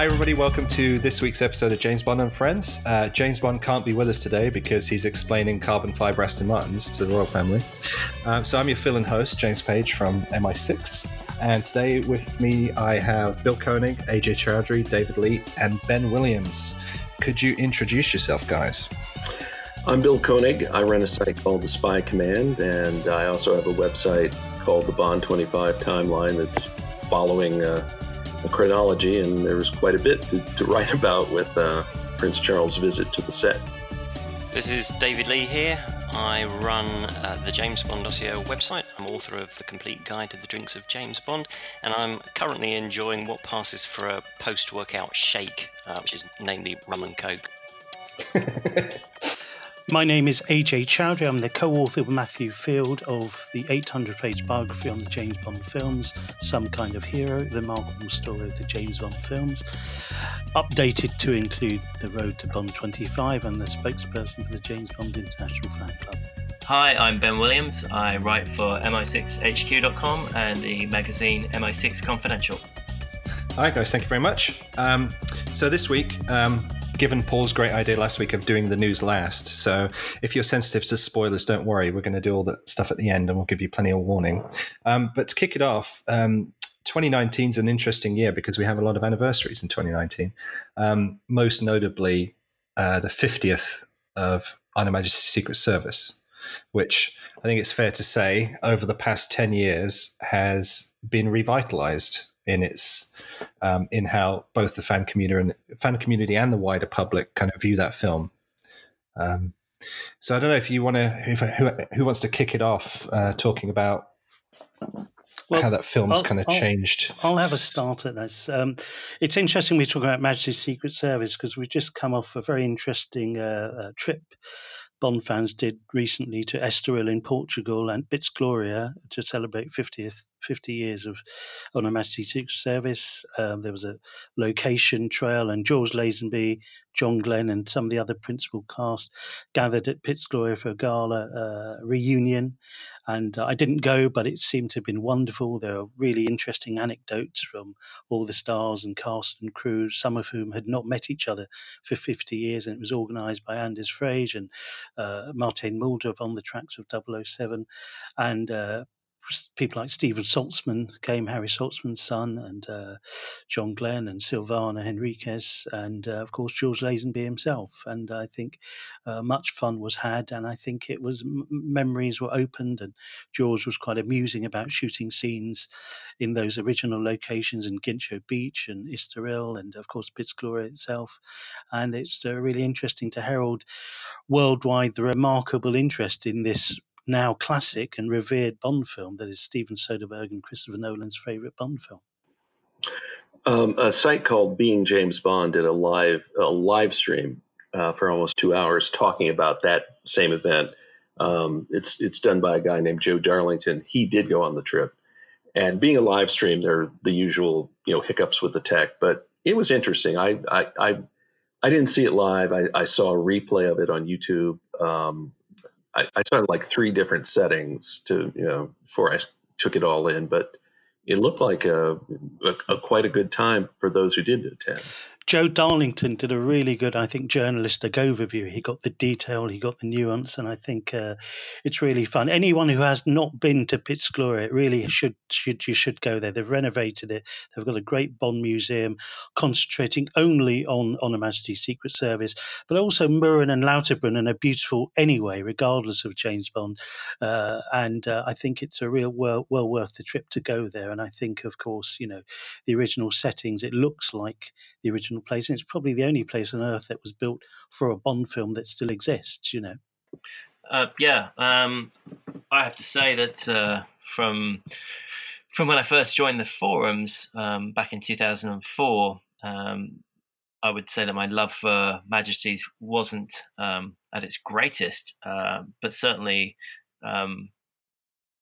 Hi, everybody. Welcome to this week's episode of James Bond and Friends. Uh, James Bond can't be with us today because he's explaining carbon fiber Aston Martins to the royal family. Um, so I'm your fill in host, James Page from MI6. And today with me, I have Bill Koenig, AJ Chowdhury, David Lee, and Ben Williams. Could you introduce yourself, guys? I'm Bill Koenig. I run a site called the Spy Command, and I also have a website called the Bond 25 Timeline that's following uh, chronology, and there was quite a bit to, to write about with uh, Prince Charles' visit to the set. This is David Lee here. I run uh, the James Bond Dossier website. I'm author of The Complete Guide to the Drinks of James Bond, and I'm currently enjoying what passes for a post workout shake, uh, which is namely rum and coke. My name is AJ Chowdhury. I'm the co author with Matthew Field of the 800 page biography on the James Bond films, Some Kind of Hero, the remarkable story of the James Bond films, updated to include The Road to Bond 25 and the spokesperson for the James Bond International Fan Club. Hi, I'm Ben Williams. I write for MI6HQ.com and the magazine MI6 Confidential. All right, guys, thank you very much. Um, so this week, um, given Paul's great idea last week of doing the news last. So if you're sensitive to spoilers, don't worry. We're going to do all the stuff at the end and we'll give you plenty of warning. Um, but to kick it off, um, 2019 is an interesting year because we have a lot of anniversaries in 2019. Um, most notably, uh, the 50th of On Her Majesty's Secret Service, which I think it's fair to say over the past 10 years has been revitalized in its um, in how both the fan community and fan community and the wider public kind of view that film. Um, so I don't know if you want to who, who wants to kick it off uh, talking about well, how that film's I'll, kind of changed. I'll have a start at this. Um, it's interesting we talk about Majesty's Secret Service because we've just come off a very interesting uh, uh, trip Bond fans did recently to Estoril in Portugal and Piz Gloria to celebrate 50th 50 years of On Her Majesty Secret Service. Um, there was a location trail, and George Lazenby, John Glen, and some of the other principal cast gathered at Piz Gloria for a gala uh, reunion. And uh, I didn't go, but it seemed to have been wonderful. There are really interesting anecdotes from all the stars and cast and crew, some of whom had not met each other for 50 years. And it was organised by Anders Frejdh and uh, Martijn Mulder on the tracks of 007. And uh, people like Stephen Saltzman came, Harry Saltzman's son, and uh, John Glen and Sylvana Henriques, and uh, of course George Lazenby himself. And I think uh, much fun was had, and I think it was m- memories were opened, and George was quite amusing about shooting scenes in those original locations in Guincho Beach and Estoril, and of course Piz itself. And it's uh, really interesting to herald worldwide the remarkable interest in this now classic and revered Bond film that is Steven Soderbergh and Christopher Nolan's favorite Bond film. Um, a site called Being James Bond did a live a live stream uh, for almost two hours talking about that same event. Um, it's it's done by a guy named Joe Darlington. He did go on the trip, and being a live stream, there are the usual you know hiccups with the tech, but it was interesting. I I I, I didn't see it live. I, I, saw a replay of it on YouTube. Um, I, I saw like three different settings to you know before I took it all in, but it looked like a, a, a quite a good time for those who did attend. Joe Darlington did a really good, I think, journalistic overview. He got the detail, he got the nuance, and I think uh, it's really fun. Anyone who has not been to it really should should you should go there. They've renovated it. They've got a great Bond museum, concentrating only on on Her Majesty's Secret Service, but also Mürren and Lauterbrunnen are beautiful anyway, regardless of James Bond. Uh, and uh, I think it's a real well well worth the trip to go there. And I think, of course, you know, the original settings. It looks like the original place, and it's probably the only place on Earth that was built for a Bond film that still exists. You know. Uh, yeah, um, I have to say that uh, from from when I first joined the forums um, back in 2004, um, I would say that my love for Majesties wasn't um, at its greatest, uh, but certainly um,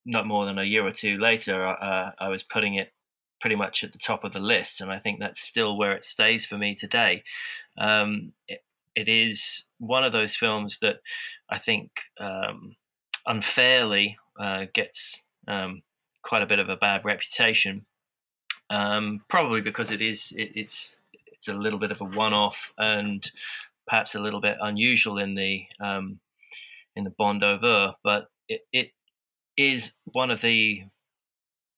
not more than a year or two later, uh, I was putting it pretty much at the top of the list, and I think that's still where it stays for me today. Um, it, it is one of those films that I think um, unfairly uh, gets um, quite a bit of a bad reputation, um, probably because it is it, it's it's a little bit of a one-off and perhaps a little bit unusual in the um, in the Bond over, but it, it is one of the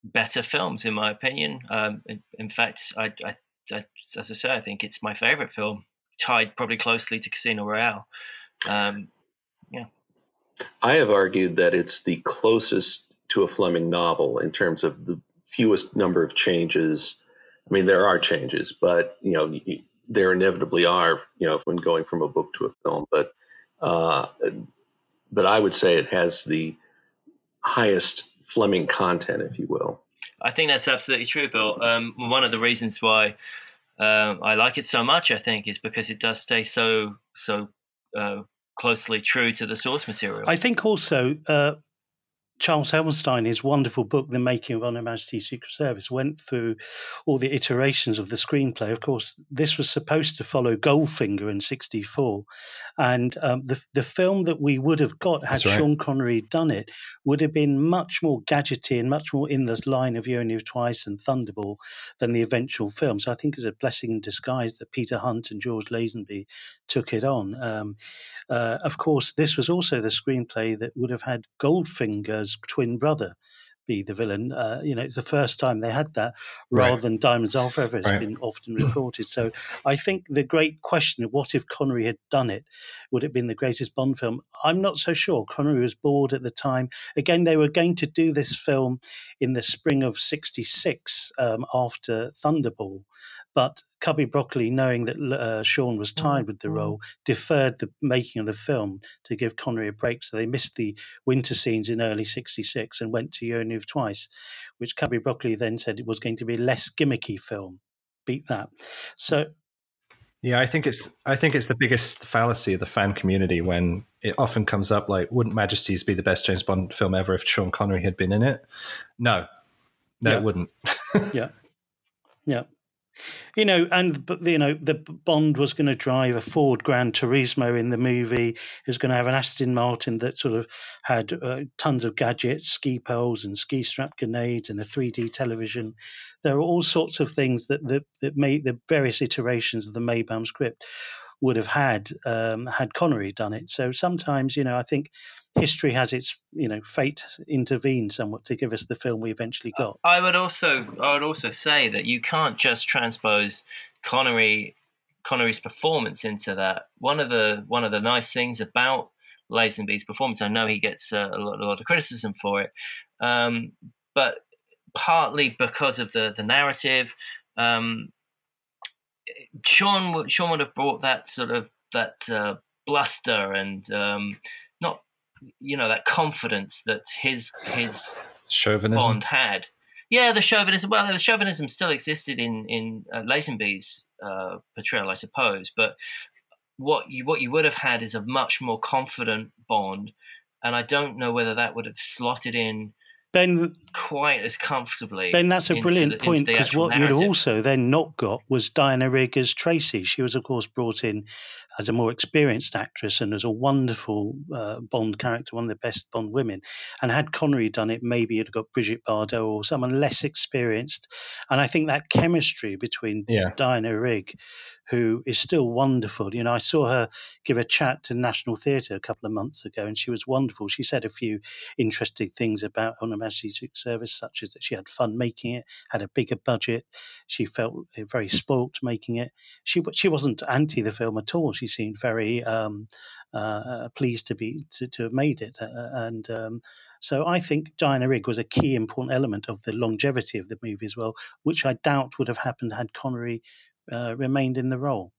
better films in my opinion. Um, in, in, fact, I, I, I, as I say, I think it's my favorite film, tied probably closely to Casino Royale. Um, yeah, I have argued that it's the closest to a Fleming novel in terms of the fewest number of changes. I mean, there are changes, but you know, there inevitably are. You know, when going from a book to a film, but uh, but I would say it has the highest Fleming content, if you will. I think that's absolutely true, Bill. Um, one of the reasons why um, I like it so much, I think, is because it does stay so so uh, closely true to the source material. I think also uh, Charles Helfenstein, his wonderful book, The Making of On Her Majesty's Secret Service, went through all the iterations of the screenplay. Of course, this was supposed to follow Goldfinger in '64, and um, the the film that we would have got had right. Sean Connery done it would have been much more gadgety and much more in the line of You Only Live Twice and Thunderball than the eventual film. So I think it's a blessing in disguise that Peter Hunt and George Lazenby took it on. Um, uh, of course, this was also the screenplay that would have had Goldfinger's twin brother be the villain. Uh, you know, it's the first time they had that rather right. than Diamonds Are Forever has right. been often reported. So I think the great question of what if Connery had done it, would it have been the greatest Bond film? I'm not so sure. Connery was bored at the time. Again, they were going to do this film in the spring of 66 um, after Thunderball. But Cubby Broccoli, knowing that uh, Sean was tied with the mm-hmm. role, deferred the making of the film to give Connery a break. So they missed the winter scenes in early '66 and went to Only Twice, which Cubby Broccoli then said it was going to be a less gimmicky film. Beat that. So yeah, I think it's I think it's the biggest fallacy of the fan community when it often comes up like, wouldn't Majesties be the best James Bond film ever if Sean Connery had been in it? No, no, yeah. it wouldn't. yeah, yeah. You know, and you know, the Bond was going to drive a Ford Gran Turismo in the movie. He was going to have an Aston Martin that sort of had uh, tons of gadgets, ski poles and ski strap grenades, and a 3D television. There are all sorts of things that that, that made the various iterations of the Maibaum script would have had um, had Connery done it. So sometimes, you know, I think history has its, you know, fate intervened somewhat to give us the film we eventually got. I would also, I would also say that you can't just transpose Connery, Connery's performance into that. One of the one of the nice things about Lazenby's performance, I know he gets uh, a, lot, a lot of criticism for it, um, but partly because of the the narrative. Um, Sean Sean would have brought that sort of that uh, bluster and um, not you know that confidence that his his chauvinism Bond had. Yeah, the chauvinism. Well, the chauvinism still existed in in uh, Lazenby's uh, portrayal, I suppose. But what you what you would have had is a much more confident Bond, and I don't know whether that would have slotted in Ben quite as comfortably. Ben, that's a brilliant the, point because what narrative. you'd also then not got was Diana Rigg as Tracy. She was, of course, brought in as a more experienced actress and as a wonderful uh, Bond character, one of the best Bond women. And had Connery done it, maybe you'd have got Brigitte Bardot or someone less experienced. And I think that chemistry between yeah. Diana Rigg, who is still wonderful. You know, I saw her give a chat to National Theatre a couple of months ago, and she was wonderful. She said a few interesting things about On Her Majesty's Service, such as that she had fun making it, had a bigger budget, she felt very spoilt making it. She she wasn't anti the film at all. She seemed very um, uh, pleased to be to, to have made it, uh, and um, so I think Diana Rigg was a key important element of the longevity of the movie as well, which I doubt would have happened had Connery uh, remained in the role.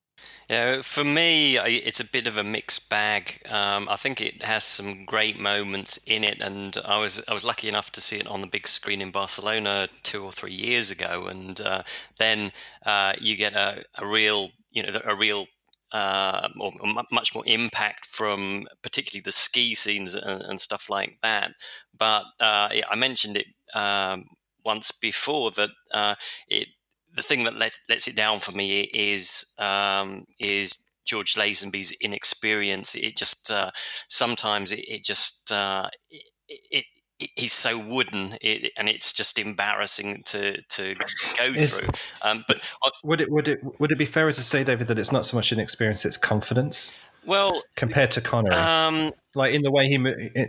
Yeah, for me, it's a bit of a mixed bag. Um, I think it has some great moments in it, and I was I was lucky enough to see it on the big screen in Barcelona two or three years ago, and uh, then uh, you get a, a real you know a real uh, or much more impact from particularly the ski scenes and, and stuff like that. But uh, I mentioned it um, once before that uh, it the thing that let, lets it down for me is um, is George Lazenby's inexperience. It just uh, sometimes it, it just uh, it, it, he's so wooden, it, and it's just embarrassing to to go is, through. Um, but would it would it would it be fairer to say, David, that it's not so much inexperience, it's confidence? Well, compared to Connery, um, like in the way he,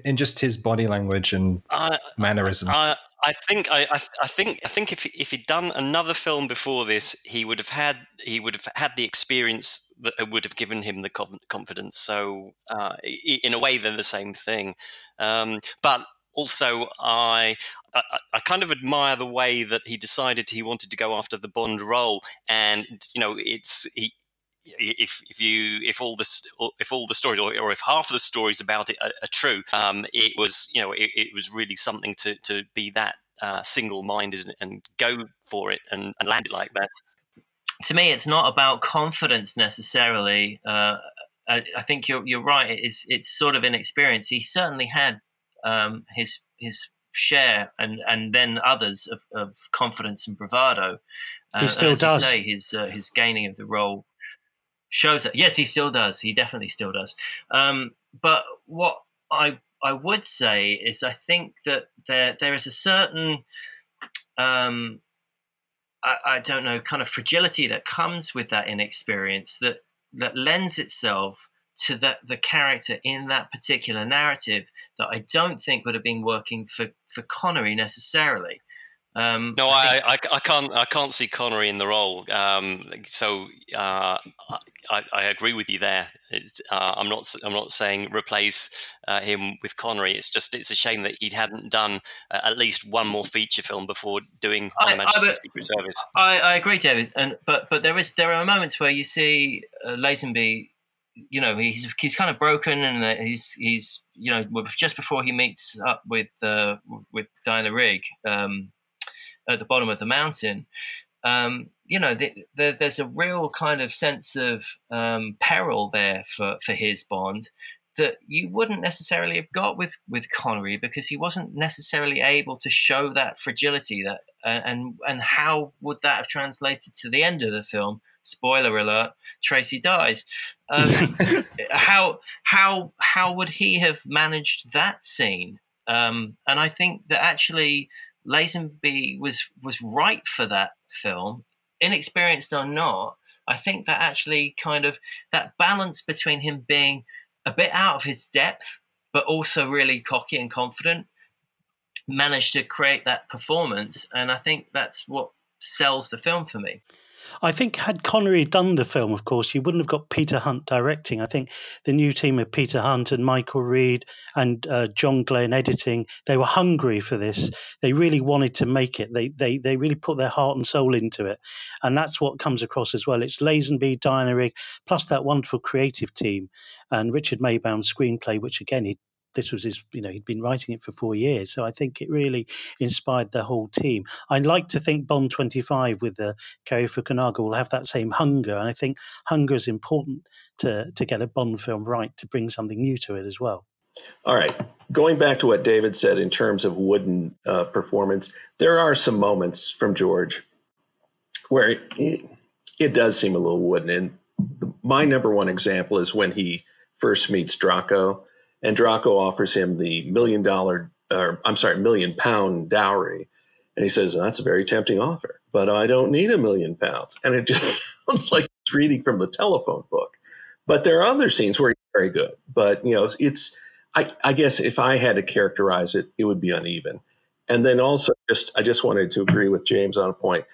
in just his body language and I, mannerism. I, I think I, I, think I think if if he'd done another film before this, he would have had he would have had the experience that would have given him the confidence. So uh, in a way, they're the same thing. Um, but also, I, I, I kind of admire the way that he decided he wanted to go after the Bond role, and you know, it's he if if you if all the if all the stories or, or if half of the stories about it are, are true, um, it was you know it, it, was really something to to be that uh, single minded and go for it and, and land it like that. To me, it's not about confidence necessarily. Uh, I, I, think you're you're right. It's it's sort of inexperience. He certainly had um, his his share and and then others of, of confidence and bravado. Uh, he still does. say, his uh, his gaining of the role shows that. Yes, he still does. He definitely still does. Um, but what I I would say is I think that there there is a certain um, I, I don't know kind of fragility that comes with that inexperience that that lends itself to that the character in that particular narrative that I don't think would have been working for for Connery necessarily. Um, no, I, I, I, can't I can't see Connery in the role. Um, so uh, I, I, agree with you there. Uh, I'm not I'm not saying replace uh, him with Connery. It's just it's a shame that he hadn't done uh, at least one more feature film before doing I, Manchester Secret Service. I, I agree, David. And but but there is there are moments where you see uh, Lazenby you know he's he's kind of broken and he's he's you know just before he meets up with uh, with Diana Rigg um, at the bottom of the mountain, um, you know, the, the, there's a real kind of sense of um, peril there for, for his Bond that you wouldn't necessarily have got with, with Connery because he wasn't necessarily able to show that fragility that uh, and and how would that have translated to the end of the film? Spoiler alert: Tracy dies. Um, how how how would he have managed that scene? Um, and I think that actually Lazenby was was right for that film, inexperienced or not. I think that actually kind of that balance between him being a bit out of his depth, but also really cocky and confident, managed to create that performance. And I think that's what sells the film for me. I think had Connery done the film, of course, you wouldn't have got Peter Hunt directing. I think the new team of Peter Hunt and Michael Reed and uh, John Glen editing, they were hungry for this. They really wanted to make it. They, they, they really put their heart and soul into it. And that's what comes across as well. It's Lazenby, Diana Rigg, plus that wonderful creative team and Richard Maibaum's screenplay, which again, he this was his, you know, he'd been writing it for four years. So I think it really inspired the whole team. I'd like to think Bond 25 with the Cary Fukunaga will have that same hunger. And I think hunger is important to, to get a Bond film right, to bring something new to it as well. All right. Going back to what David said in terms of wooden uh, performance, there are some moments from George where it, it does seem a little wooden. And the, my number one example is when he first meets Draco and Draco offers him the million dollar, or I'm sorry, million pound dowry. And he says, That's a very tempting offer, but I don't need a million pounds. And it just sounds like it's reading from the telephone book. But there are other scenes where he's very good. But, you know, it's, I, I guess if I had to characterize it, it would be uneven. And then also, just I just wanted to agree with James on a point.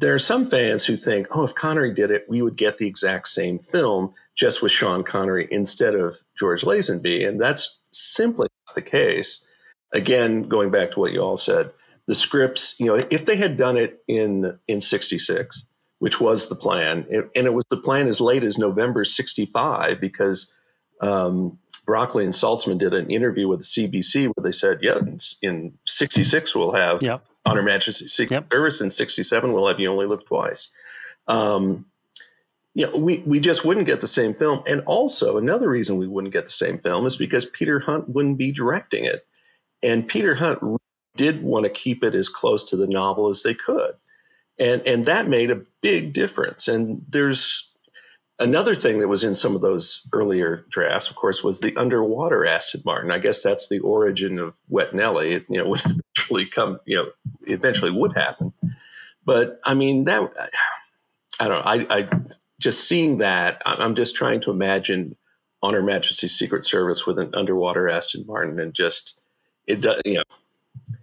There are some fans who think, oh, if Connery did it, we would get the exact same film just with Sean Connery instead of George Lazenby. And that's simply not the case. Again, going back to what you all said, the scripts, you know, if they had done it in in 66, which was the plan, and it was the plan as late as November 65, because um, Broccoli and Saltzman did an interview with the CBC where they said, yeah, in, in 66 we'll have yep. On Her Majesty's Secret yep. Service, in 67 we'll have You Only Live Twice. Um, you know, we, we just wouldn't get the same film. And also, another reason we wouldn't get the same film is because Peter Hunt wouldn't be directing it. And Peter Hunt did want to keep it as close to the novel as they could. And, and that made a big difference. And there's, Another thing that was in some of those earlier drafts, of course, was the underwater Aston Martin. I guess that's the origin of Wet Nelly. You know, eventually come, you know, eventually would happen. But I mean, that I don't know. I, I just seeing that, I'm just trying to imagine on Her Majesty's Secret Service with an underwater Aston Martin, and just it does, you know,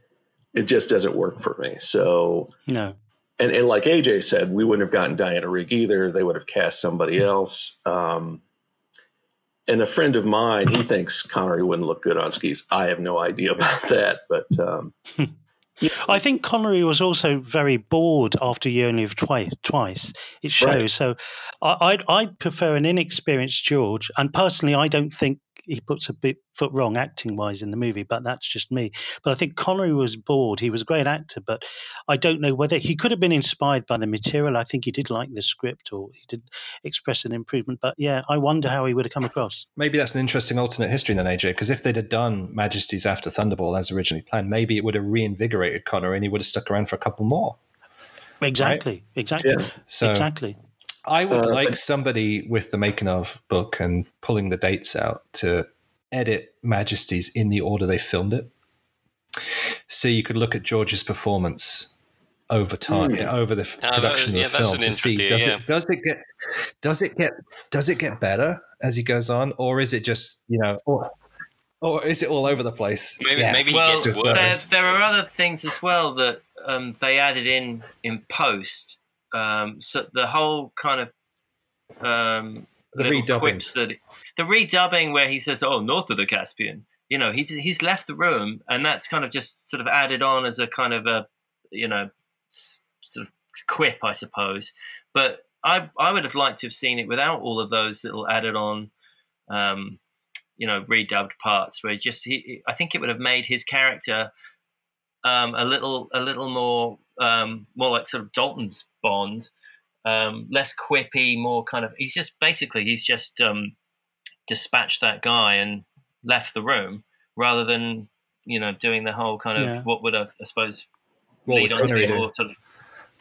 it just doesn't work for me. So no, and, and like AJ said, we wouldn't have gotten Diana Rigg either. They would have cast somebody else. Um, and a friend of mine, he thinks Connery wouldn't look good on skis. I have no idea about that, but um, I think Connery was also very bored after You Only Live Twice. Twice it shows. Right. So I, I I prefer an inexperienced George, and personally, I don't think he puts a bit foot wrong acting wise in the movie, but that's just me. But I think Connery was bored. He was a great actor, but I don't know whether he could have been inspired by the material. I think he did like the script or he did express an improvement. But yeah, I wonder how he would have come across. Maybe that's an interesting alternate history then, AJ, because if they'd have done Majesty's After Thunderball as originally planned, maybe it would have reinvigorated Connery and he would have stuck around for a couple more. Exactly. Right? Exactly. Yeah. So, exactly. I would uh, like somebody with the making of book and pulling the dates out to edit Majesties in the order they filmed it. So you could look at George's performance over time, mm. over the uh, production uh, yeah, of the film to see does, yeah. it, does, it, get does it get does it get better as he goes on, or is it just you know, or, or is it all over the place? Maybe yeah. maybe well, there, there, are other things as well that um, they added in in post um, so the whole kind of um, the redubbing. that the redubbing where he says, "Oh, north of the Caspian," you know, he he's left the room, and that's kind of just sort of added on as a kind of a you know sort of quip, I suppose. But I I would have liked to have seen it without all of those little added on. Um, you know, redubbed parts where just he, I think it would have made his character um, a little, a little more um, more like sort of Dalton's Bond, um, less quippy, more kind of. He's just basically he's just um, dispatched that guy and left the room rather than you know doing the whole kind of yeah. what would I, I suppose lead on to be more sort of.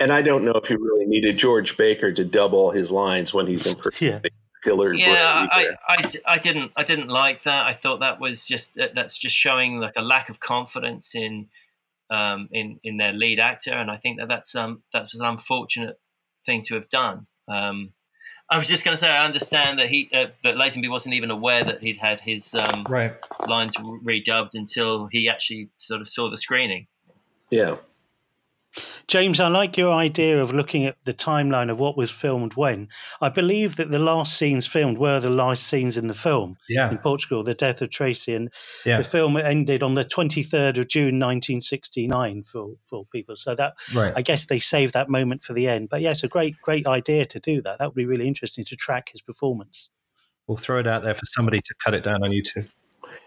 And I don't know if he really needed George Baker to double his lines when he's in yeah. Hillard. Yeah, I, I, I, didn't I didn't like that. I thought that was just that's just showing like a lack of confidence in um, in in their lead actor, and I think that that's um, that's an unfortunate thing to have done. Um, I was just going to say I understand that he uh, that Lazenby wasn't even aware that he'd had his um, right. lines redubbed until he actually sort of saw the screening. Yeah, James, I like your idea of looking at the timeline of what was filmed when. I believe that the last scenes filmed were the last scenes in the film yeah. in Portugal, the death of Tracy. And yeah. the film ended on the 23rd of June 1969 for, for people. So that, right. I guess they saved that moment for the end. But yeah, it's a great, great idea to do that. That would be really interesting to track his performance. We'll throw it out there for somebody to cut it down on YouTube.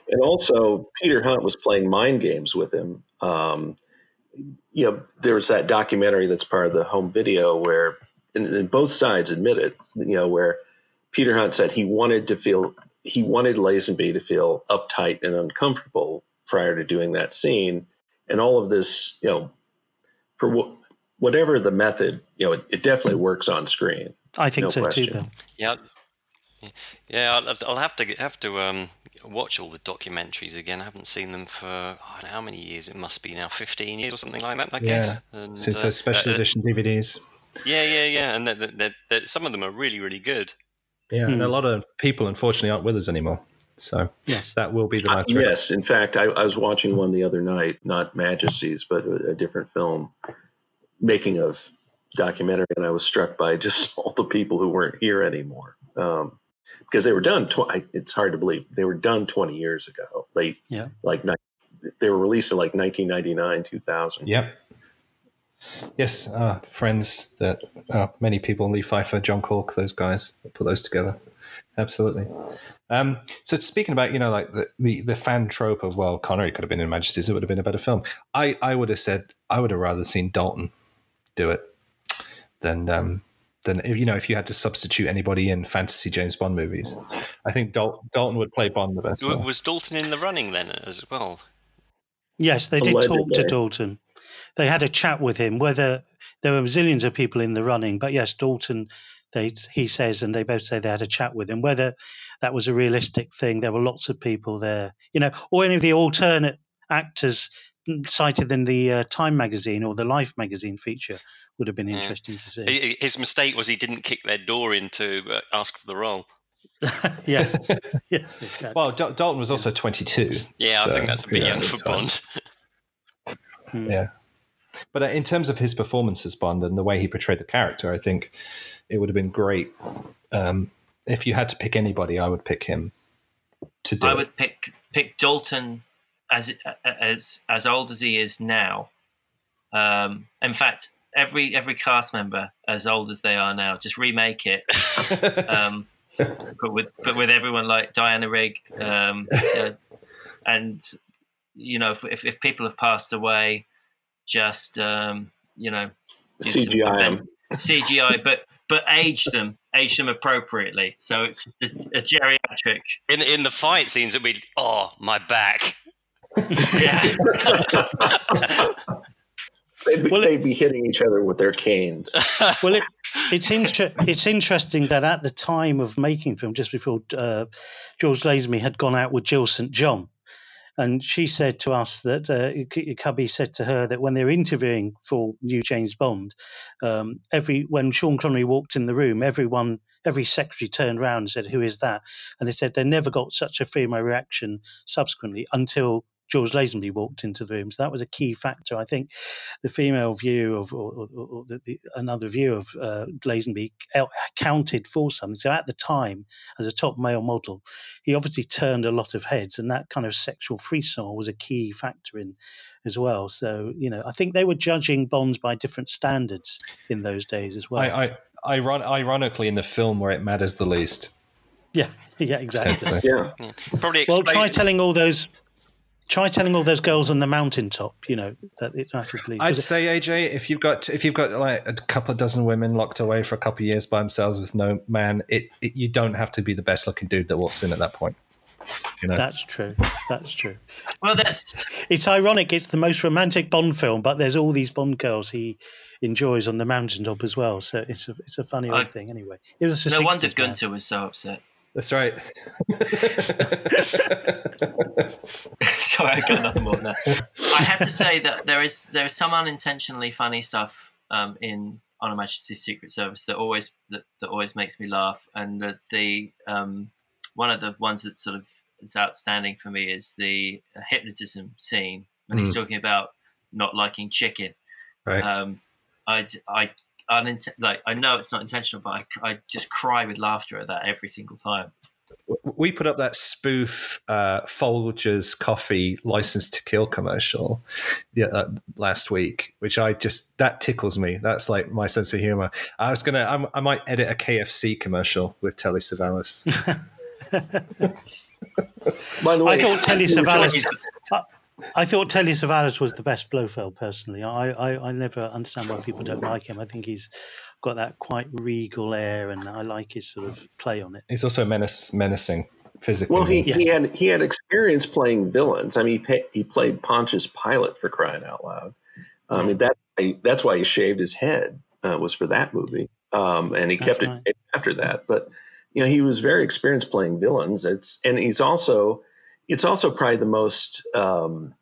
And also, Peter Hunt was playing mind games with him. Um, you know, there's that documentary that's part of the home video where, and, and both sides admit it, you know, where Peter Hunt said he wanted to feel, he wanted Lazenby to feel uptight and uncomfortable prior to doing that scene. And all of this, you know, for what, whatever the method, you know, it, it definitely works on screen. I think no so question. too. Ben. Yeah, yeah, I'll, I'll, have to have to um, watch all the documentaries again. I haven't seen them for oh, how many years? It must be now fifteen years or something like that. I guess. And, since uh, those special uh, edition DVDs. Yeah, yeah, yeah, and they're, they're, they're, some of them are really, really good. Yeah, hmm. and a lot of people unfortunately aren't with us anymore. So yes. that will be the last. Uh, yes, in fact, I, I, was watching one the other night, not Majesties, but a, a different film, making of documentary, and I was struck by just all the people who weren't here anymore. Um, because they were done. Tw- it's hard to believe they were done 20 years ago. Late, yeah, like they were released in like 1999, 2000. Yep. Yes, uh, friends that uh, many people, Lee Pfeiffer, John Cork, those guys put those together. Absolutely. Um, so speaking about you know like the, the the fan trope of well Connery could have been in Majesties, it would have been a better film. I I would have said I would have rather seen Dalton do it than um, than you know if you had to substitute anybody in fantasy James Bond movies. I think Dal- Dalton would play Bond the best. Was, was Dalton in the running then as well? Yes, they did talk to Dalton. They had a chat with him. Whether there were zillions of people in the running, but yes, Dalton they he says, and they both say they had a chat with him. Whether that was a realistic thing, there were lots of people there, you know, or any of the alternate actors cited in the uh, Time magazine or the Life magazine feature would have been Yeah. interesting to see. His mistake was he didn't kick their door in to uh, ask for the role. yes, yes. exactly. Well, Dal- Dalton was also 22. Yeah, I think that's a bit yeah, young for. Bond. Hmm. Yeah. But uh, in terms of his performance as Bond and the way he portrayed the character, I think it would have been great. Um, if you had to pick anybody, I would pick him to do I it. would pick pick Dalton as as as old as he is now. Um, in fact, every every cast member as old as they are now, just remake it. Um, but with but with everyone like Diana Rigg, um, uh, and you know if, if if people have passed away, just um, you know CGI. event- 'em. CGI, but but age them, age them appropriately. So it's just a, a geriatric. In in the fight scenes, it'd be oh my back. Yeah. They'd be, Well, they'd be hitting each other with their canes. well, it, it's inter- it's interesting that at the time of making film, just before uh, George Lazenby had gone out with Jill St John, and she said to us that uh, Cubby said to her that when they were interviewing for new James Bond, um, every when Sean Connery walked in the room, everyone, every secretary turned around and said, "Who is that?" And they said they never got such a female reaction subsequently until George Lazenby walked into the room. So that was a key factor. I think the female view of, or, or, or the, the, another view of uh, Lazenby el- counted for something. So at the time, as a top male model, he obviously turned a lot of heads, and that kind of sexual frisson was a key factor in as well. So you know, I think they were judging Bonds by different standards in those days as well. I, I, iron- ironically, in the film where it matters the least. yeah, yeah, exactly. technically. Yeah. Probably well, try telling all those. Try telling all those girls on the mountaintop, you know, that it mattered to. I'd 'Cause say AJ, if you've got if you've got like a couple of dozen women locked away for a couple of years by themselves with no man, it, it you don't have to be the best looking dude that walks in at that point. You know, That's true. That's true. Well, there's It's ironic. It's the most romantic Bond film, but there's all these Bond girls he enjoys on the mountaintop as well. So it's a it's a funny I- old thing. Anyway, it was the no wonder 60s, man. Gunter was so upset. That's right. Sorry, I got nothing more than that. I have to say that there is there is some unintentionally funny stuff um, in On a Majesty's Secret Service that always that, that always makes me laugh, and the, the um, one of the ones that sort of is outstanding for me is the hypnotism scene when he's Mm. talking about not liking chicken. Right. Um, I I unint- like I know it's not intentional, but I, I just cry with laughter at that every single time. we put up that spoof uh, Folgers coffee license to kill commercial yeah, uh, last week, which I just that tickles me. That's like my sense of humor. I was gonna, I'm, I might edit a KFC commercial with Telly Savalas. By the way, I thought Telly you Savalas. Talking- I, I thought Telly Savalas was the best Blofeld. Personally, I, I I never understand why people don't like him. I think he's got that quite regal air, and I like his sort of play on it. He's also menace, menacing physically. Well, he, Yes. he had he had experience playing villains. I mean, he, pa- he played Pontius Pilate for crying out loud. I mean, that that's why he shaved his head uh, was for that movie, um, and he That's kept right. it after that. But you know, he was very experienced playing villains. It's and he's also it's also probably the most um,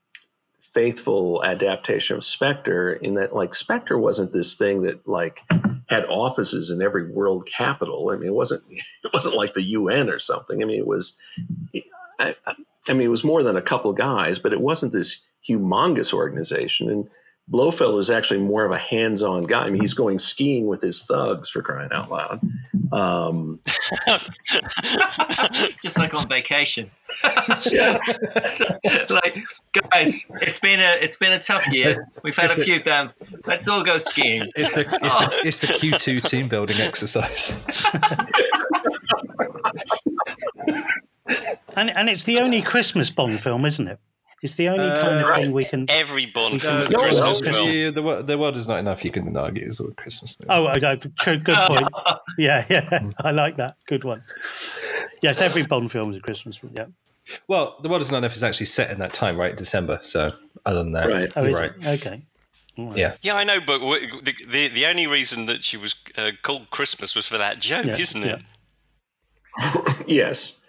faithful adaptation of Spectre in that like Spectre wasn't this thing that like had offices in every world capital. I mean, it wasn't it wasn't like the UN or something. I mean, it was I, I, mean, it was more than a couple guys, but it wasn't this humongous organization. And Blofeld is actually more of a hands-on guy. I mean, he's going skiing with his thugs for crying out loud. Um, just like on vacation. yeah, like guys, it's been a it's been a tough year. We've had It's a the- few down. Let's all go skiing. It's the it's the it's the Q two team building exercise. And and it's the only Christmas Bond film, isn't it? It's the only kind of Uh, thing we can. Every Bond We film can- is a No, Christmas no, film. Yeah, the, the world is not enough. You can argue it's a Christmas movie. Oh, I, I, true, good point. Yeah, yeah, I like that. Good one. Yes, every Bond film is a Christmas film. Yeah. Well, the world is not enough is actually set in that time, right? December. So other than that, Right. Oh, right. it? Okay. All right. Yeah. Yeah, I know, but the, the the only reason that she was uh, Cold Christmas was for that joke, Yeah, isn't it? yes.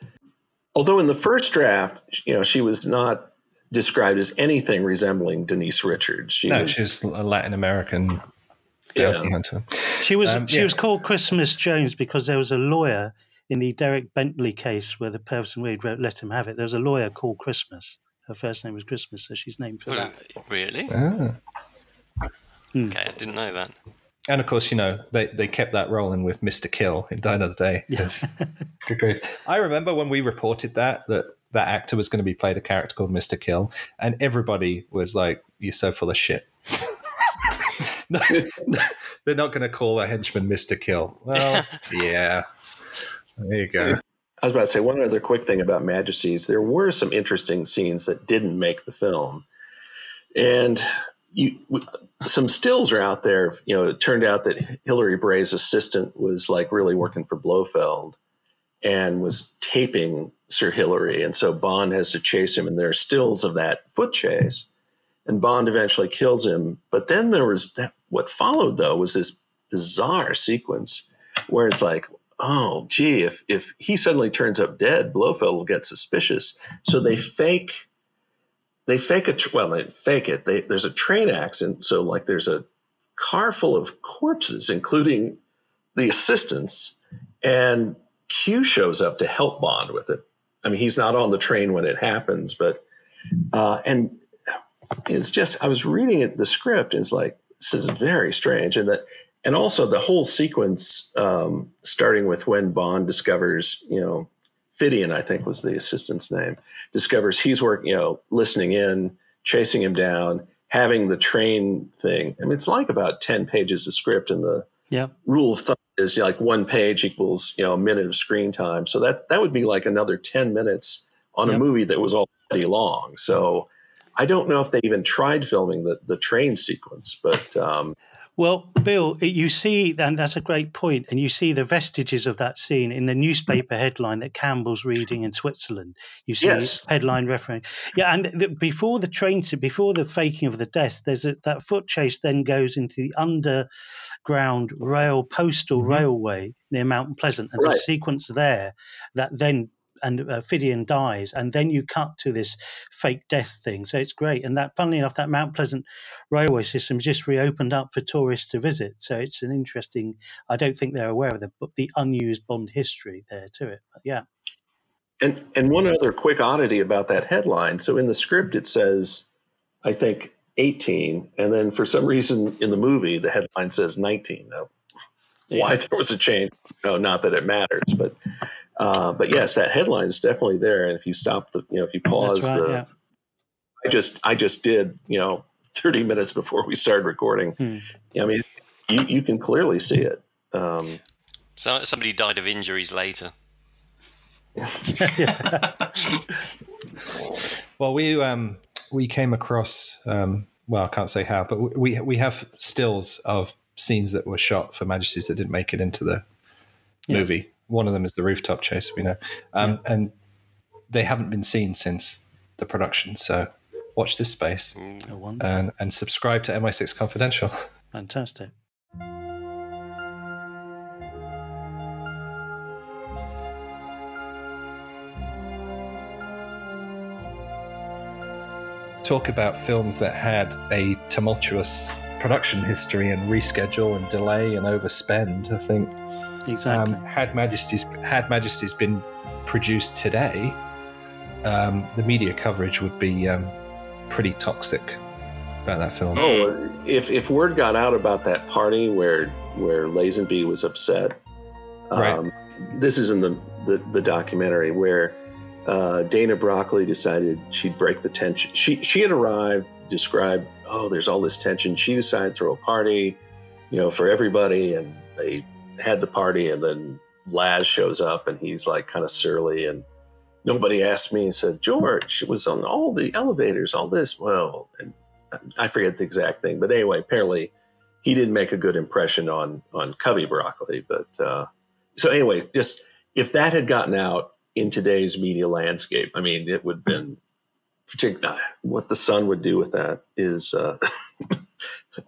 Although in the first draft, you know, she was not described as anything resembling Denise Richards. She No, was, she's a Latin American Yeah. bounty hunter. She was Um, she yeah. was called Christmas Jones because there was a lawyer in the Derek Bentley case where the person Reed wrote "Let Him Have It." There was a lawyer called Christmas. Her first name was Christmas, so she's named for Was that. it really? Ah. Okay, I didn't know that. And of course, you know, they, they kept that rolling with Mr. Kill in Die Another Day. Yes. Good. I remember when we reported that, that that actor was going to be played a character called Mr. Kill, and everybody was like, You're so full of shit. no, no, they're not going to call a henchman Mr. Kill. Well, yeah. There you go. I was about to say one other quick thing about Majesties. There were some interesting scenes that didn't make the film, and you some stills are out there. You know, it turned out that Hilary Bray's assistant was like really working for Blofeld and was taping Sir Hilary, and so Bond has to chase him, and there are stills of that foot chase, and Bond eventually kills him. But then there was that. What followed though was this bizarre sequence where it's like, oh, gee, if if he suddenly turns up dead, Blofeld will get suspicious. So they fake, they fake a well, they fake it. They, there's a train accident, so like there's a car full of corpses, including the assistants, and Q shows up to help Bond with it. I mean, he's not on the train when it happens, but uh, and it's just I was reading it the script. And it's like this is very strange, and that and also the whole sequence, um, starting with when Bond discovers, you know, Fidian, I think was the assistant's name, discovers he's working, you know, listening in, chasing him down, having the train thing. I mean, it's like about ten pages of script, and the Yeah. rule of thumb is like one page equals you know a minute of screen time. So that that would be like another ten minutes on Yep. a movie that was already long. So I don't know if they even tried filming the the train sequence, but um, Well, Bill, you see, and that's a great point, and you see the vestiges of that scene in the newspaper headline that Campbell's reading in Switzerland. You see Yes. headline reference, yeah, and the, before the train, to before the faking of the death, there's a, that foot chase then goes into the underground rail postal Mhm. railway near Mount Pleasant, and Right. there's a sequence there that then. And uh, Fidian dies, and then you cut to this fake death thing. So it's great, and that, funnily enough, that Mount Pleasant railway system just reopened up for tourists to visit. So it's an interesting. I don't think they're aware of the the unused Bond history there to it. But yeah, And and one other quick oddity about that headline. So in the script it says, I think 18, and then for some reason in the movie the headline says 19. Now, why there was a change? No, not that it matters, but uh, but yes, that headline is definitely there. And if you stop the, you know, if you pause right, the, yeah. I just I just did, you know, 30 minutes before we started recording. Hmm. Yeah, I mean, you you can clearly see it. Um, So somebody died of injuries later. Well, we um, we came across um, well, I can't say how, but we we have stills of scenes that were shot for Majesties that didn't make it into the Yeah. movie. One of them is the rooftop chase, we know, um, and they haven't been seen since the production. So watch this space No wonder. and and subscribe to MI6 Confidential. Fantastic. Talk about films that had a tumultuous production history and reschedule and delay and overspend. I think Exactly. Um, had Majesty's had Majesty's been produced today, um, the media coverage would be um, pretty toxic about that film. Oh, if if word got out about that party where where Lazenby was upset, Right. um, this is in the, the the documentary where uh, Dana Broccoli decided she'd break the tension. She she had arrived, described, oh, there's all this tension. She decided to throw a party, you know, for everybody, and they had the party, and then Laz shows up, and he's like kind of surly and. Nobody asked me and said, George, it was on all the elevators, all this. Well, and I forget the exact thing, but anyway, apparently he didn't make a good impression on on Cubby Broccoli. But uh, so anyway, just if that had gotten out in today's media landscape, I mean, it would have been what the Sun would do with that is uh,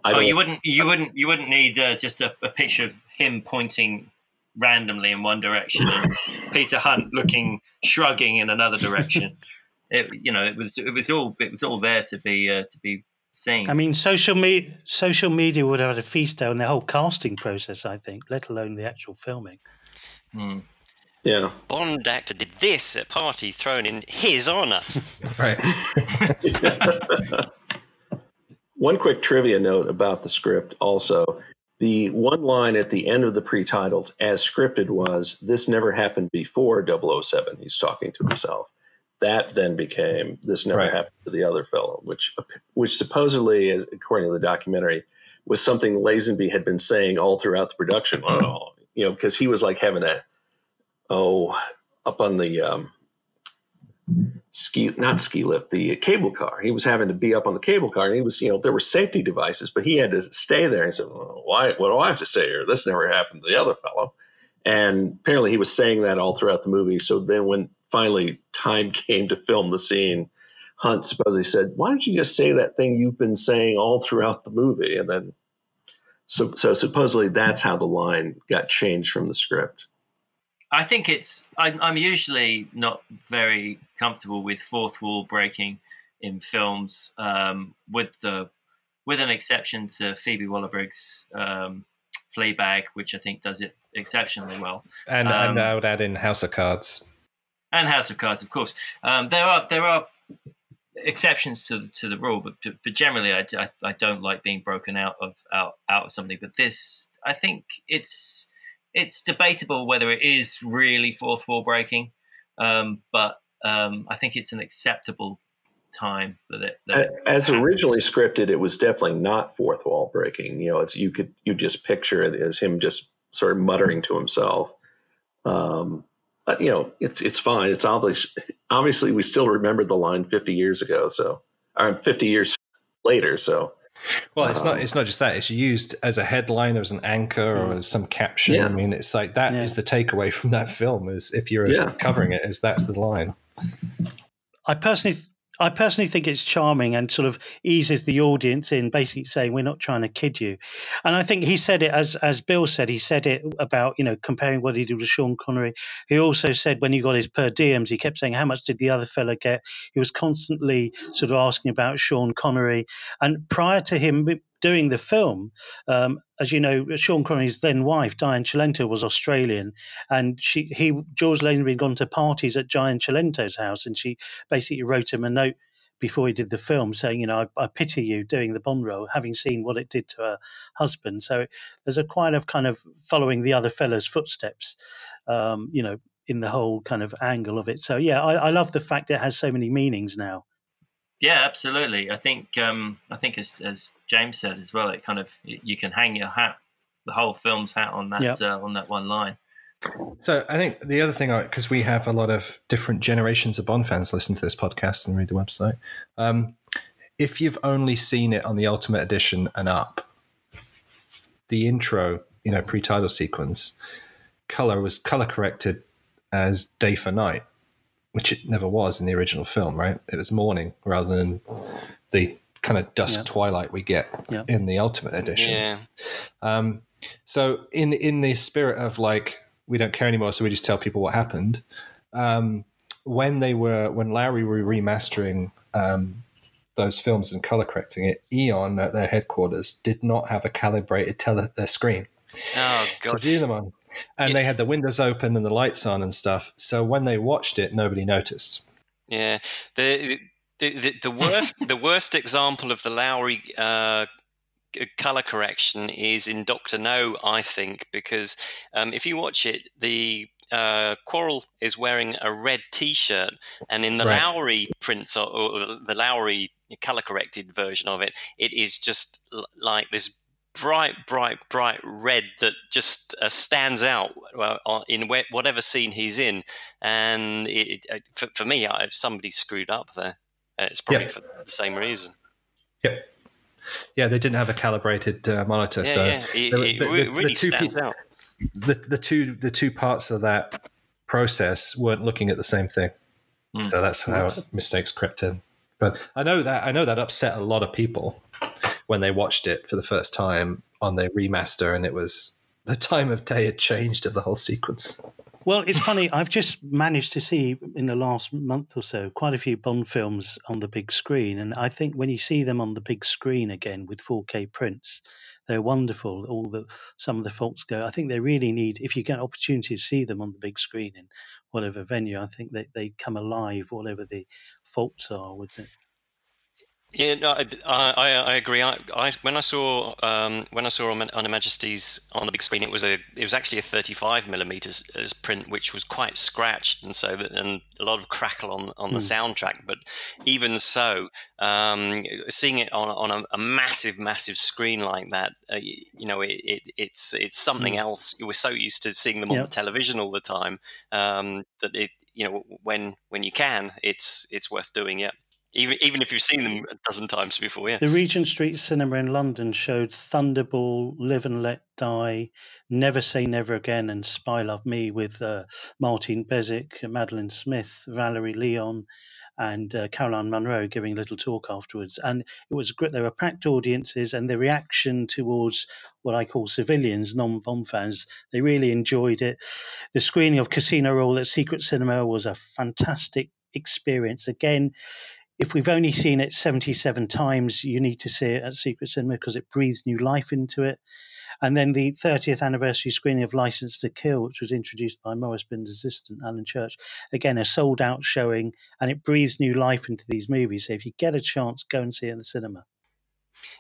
oh, don't. you wouldn't, you wouldn't, you wouldn't need uh, just a, a picture of him pointing randomly in one direction, and Peter Hunt looking shrugging in another direction. It, you know, it was it was all it was all there to be uh, to be seen. I mean, social media social media would have had a feast day on the whole casting process. I think, let alone the actual filming. Hmm. yeah. Bond actor did this at party thrown in his honour. Right. One quick trivia note about the script also. The one line at the end of the pre titles, as scripted, was This never happened before 007. He's talking to himself. That then became This never Right. happened to the other fellow, which, which supposedly, as, according to the documentary, was something Lazenby had been saying all throughout the production. Oh, you know, because he was like having a, oh, up on the um, ski, not ski lift, the cable car. He was having to be up on the cable car, and he was, you know, there were safety devices, but he had to stay there. And said, well, "Why? What do I have to say here? This never happened to the other fellow." And apparently, he was saying that all throughout the movie. So then, when finally time came to film the scene, Hunt supposedly said, "Why don't you just say that thing you've been saying all throughout the movie?" And then, so so supposedly that's how the line got changed from the script. I think it's. I, I'm usually not very comfortable with fourth wall breaking in films, um, with the with an exception to Phoebe Waller-Bridge's um, Fleabag, which I think does it exceptionally well, And, Um, and I would add in House of Cards. and House of Cards, of course. Um, there are there are exceptions to the, to the rule, but but generally, I, I, I don't like being broken out of out out of something. But this, I think it's it's debatable whether it is really fourth wall breaking, um, but um, I think it's an acceptable time that it. That it As happens. originally scripted, it was definitely not fourth wall breaking. You know, it's you could you just picture it as him just sort of muttering to himself. Um, but you know, it's it's fine. It's obviously obviously we still remember the line fifty years ago, so or fifty years later. So Well, it's not. Um, It's not just that. It's used as a headline, or as an anchor, or as some caption. Yeah. I mean, it's like that is Yeah. the takeaway from that film. Is if you're Yeah. covering it, is that's the line. I personally, I personally think it's charming and sort of eases the audience in, basically saying we're not trying to kid you. And I think he said it as as Bill said. He said it about you know comparing what he did with Sean Connery. He also said when he got his per diems, he kept saying how much did the other fella get. He was constantly sort of asking about Sean Connery. And prior to him doing the film, um, as you know, Sean Connery's then wife Diane Cilento was Australian, and she he George Lazenby had gone to parties at Diane Cilento's house, and she basically wrote him a note before he did the film saying, you know, I, I pity you doing the Bond role, having seen what it did to her husband. So there's a quite of kind of following the other fella's footsteps, um, you know, in the whole kind of angle of it. So yeah, I, I love the fact it has so many meanings now. Yeah, absolutely. I think um, I think as, as James said as well, it kind of you can hang your hat, the whole film's hat on that Yeah. uh, on that one line. So I think the other thing, because we have a lot of different generations of Bond fans listen to this podcast and read the website. Um, if you've only seen it on the Ultimate Edition and up, the intro, you know, pre-title sequence, color was color corrected as day for night, which it never was in the original film, right? It was morning rather than the kind of dusk Yeah. twilight we get Yeah. in the Ultimate Edition. Yeah. Um, so in in the spirit of like we don't care anymore, so we just tell people what happened. Um, when they were when Lowry were remastering um, those films and color correcting it, Eon at their headquarters did not have a calibrated tele their screen Oh to god. view them on, and they had the windows open and the lights on and stuff. So when they watched it, nobody noticed. Yeah. The the, the, the worst the worst example of the Lowry uh, color correction is in Doctor No, I think, because um, if you watch it, the uh, Quarrel is wearing a red T-shirt, and in the Right. Lowry prints or, or the Lowry color corrected version of it, it is just l- like this bright, bright, bright red that just uh, stands out uh, in whatever scene he's in. And it, it, for, for me, I, somebody screwed up there. And it's probably Yeah. for the same reason. Yep. Yeah, they didn't have a calibrated uh, monitor, Yeah, so yeah. It, the- it the- re- the- the really two stands pe- out. the the two the two parts of that process weren't looking at the same thing. Hmm. So that's how mistakes crept in. But I know that I know that upset a lot of people when they watched it for the first time on their remaster, and it was the time of day had changed of the whole sequence. Well, it's funny. I've just managed to see in the last month or so quite a few Bond films on the big screen, and I think when you see them on the big screen again with 4K prints, they're wonderful. All the some of the faults go. I think they really need. If you get an opportunity to see them on the big screen in whatever venue, I think they they come alive, whatever the faults are with it. Yeah, no, I, I, I agree. I, I, when I saw um, when I saw on, on Her Majesty's on the big screen, it was a it was actually a 35 millimeters print, which was quite scratched, and so that, and a lot of crackle on on the mm. soundtrack. But even so, um, seeing it on on a, a, massive massive screen like that, uh, you know, it, it, it's it's something mm. else. We're so used to seeing them on the television all the time um, that it you know when when you can, it's it's worth doing. Yeah. Even even if you've seen them a dozen times before, yeah. The Regent Street Cinema in London showed Thunderball, Live and Let Die, Never Say Never Again, and Spy Love Me with uh, Martine Beswick, Madeline Smith, Valerie Leon, and uh, Caroline Munro giving a little talk afterwards. And it was great. There were packed audiences, and the reaction towards what I call civilians, non Bond fans, they really enjoyed it. The screening of Casino Royale at Secret Cinema was a fantastic experience. Again, if we've only seen it 77 times, you need to see it at Secret Cinema because it breathes new life into it. And then the 30th anniversary screening of License to Kill, which was introduced by Maurice Binder's assistant, Alan Church, again, a sold out showing, and it breathes new life into these movies. So if you get a chance, go and see it in the cinema.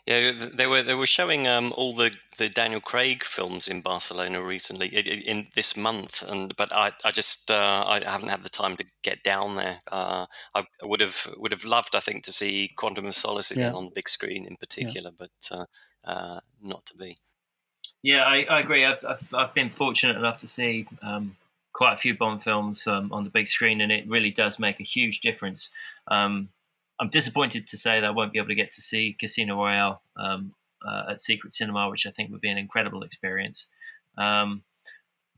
Yeah, they were they were showing um, all the, the Daniel Craig films in Barcelona recently in, in this month, and but I, I just uh, I haven't had the time to get down there. Uh, I would have would have loved I think to see Quantum of Solace again yeah. on the big screen in particular, yeah. but uh, uh, not to be. Yeah, I, I agree. I've, I've, I've been fortunate enough to see um, quite a few Bond films um, on the big screen, and it really does make a huge difference. Um, I'm disappointed to say that I won't be able to get to see Casino Royale um, uh, at Secret Cinema, which I think would be an incredible experience. Um,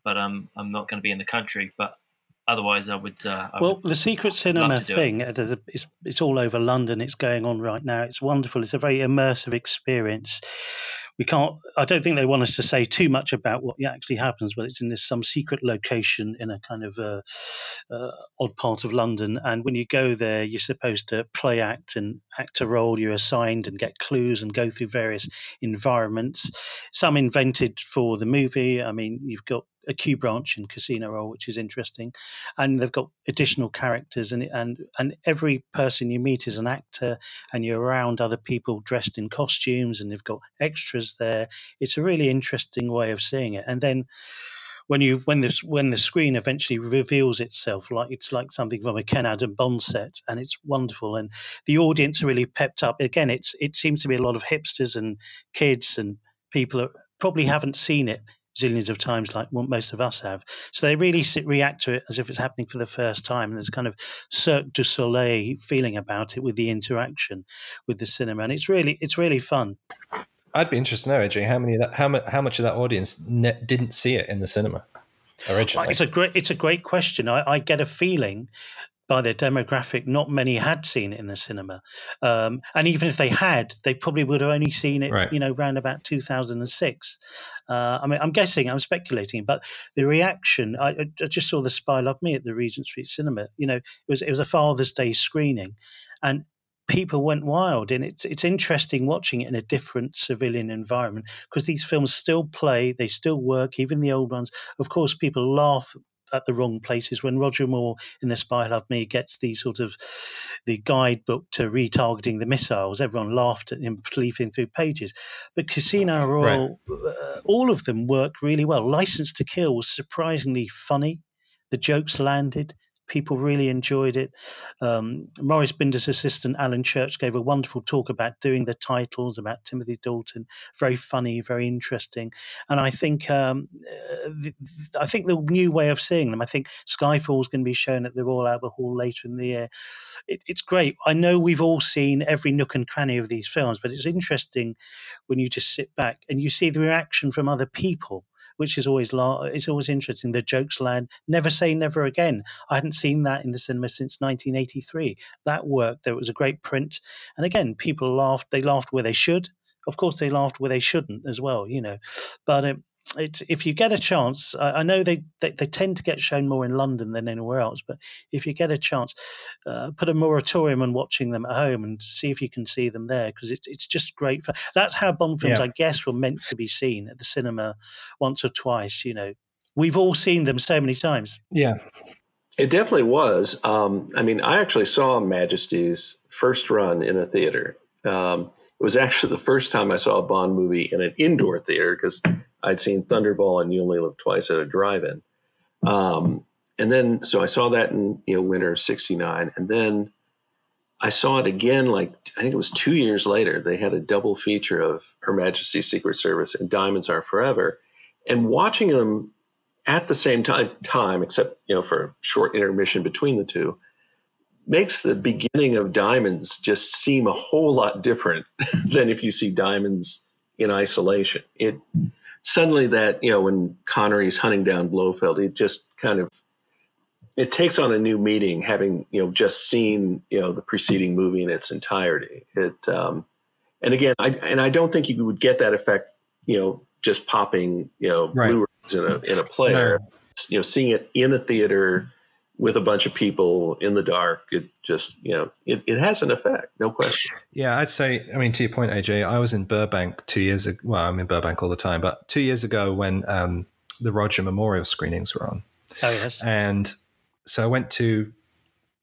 but I'm I'm not going to be in the country. But otherwise, I would. Uh, I well, would the Secret Cinema thing, it. it's, it's all over London. It's going on right now. It's wonderful. It's a very immersive experience we can't i don't think they want us to say too much about what actually happens but it's in this some secret location in a kind of uh, uh, odd part of london. And when you go there you're supposed to play act and act a role. You're assigned and get clues and go through various environments. Some invented for the movie. I mean you've got a Q branch in Casino Royale, which is interesting, and they've got additional characters, and and and every person you meet is an actor, and you're around other people dressed in costumes, and they've got extras there. It's a really interesting way of seeing it, and then when you when this when the screen eventually reveals itself like it's like something from a Ken Adam Bond set and it's wonderful and the audience are really pepped up again it's it seems to be a lot of hipsters and kids and people that probably haven't seen it zillions of times like most of us have. So they really mm. sit, react to it as if it's happening for the first time. And there's kind of Cirque du Soleil feeling about it with the interaction with the cinema, and it's really it's really fun. I'd be interested to know, AJ, how many that how how much of that audience ne- didn't see it in the cinema originally. It's a great it's a great question. I, I get a feeling by their demographic, not many had seen it in the cinema. Um, and even if they had, they probably would have only seen it, right. you know, around about 2006. Uh, I mean, I'm guessing, I'm speculating, but the reaction, I, I, just saw the Spy Love Me at the Regent Street Cinema. You know, it was it was a Father's Day screening, and people went wild and it's it's interesting watching it in a different civilian environment because these films still play they still work even the old ones of course people laugh at the wrong places. When Roger Moore in The Spy Love Me gets the sort of the guidebook to retargeting the missiles, everyone laughed at him leafing through pages. But Casino Royale, right. uh, all of them work really well. License to Kill was surprisingly funny. The jokes landed people really enjoyed it. Um, Maurice Binder's assistant, Alan Church, gave a wonderful talk about doing the titles, about Timothy Dalton. Very funny, very interesting. And I think um, the, I think the new way of seeing them, I think Skyfall is going to be shown at the Royal Albert Hall later in the year. It, it's great. I know we've all seen every nook and cranny of these films, but it's interesting when you just sit back and you see the reaction from other people which is always la- it's always interesting. The jokes land. Never say never again. I hadn't seen that in the cinema since 1983. That worked. There was a great print, and again, people laughed. They laughed where they should. of course they laughed where they shouldn't as well, you know. But um, it's if you get a chance, I, I know they, they, they tend to get shown more in London than anywhere else. But if you get a chance, uh, put a moratorium on watching them at home and see if you can see them there because it's it's just great. For, that's how Bond films, Yeah. I guess, were meant to be seen at the cinema once or twice. You know, we've all seen them so many times. Yeah. It definitely was. Um, I mean, I actually saw Majesty's first run in a theater. Um, it was actually the first time I saw a Bond movie in an indoor theater because I'd seen Thunderball and You Only Live Twice at a drive-in. Um, and then, so I saw that in you know winter '69, and then I saw it again. Like I think it was two years later. They had a double feature of Her Majesty's Secret Service and Diamonds Are Forever, and watching them at the same time, time except you know for a short intermission between the two, makes the beginning of Diamonds just seem a whole lot different than if you see Diamonds in isolation. It suddenly that you know when Connery's hunting down Blofeld, it just kind of it takes on a new meaning having you know just seen you know the preceding movie in its entirety. It um, and again, I and I don't think you would get that effect you know just popping you know Right. Blu-rays in a in a player. You know, seeing it in a theater with a bunch of people in the dark, it just you know it, it has an effect, no question. Yeah, I'd say. I mean, to your point, AJ, I was in Burbank two years ago. Well, I'm in Burbank all the time, but two years ago when um, the Roger Memorial screenings were on, Oh yes, and so I went to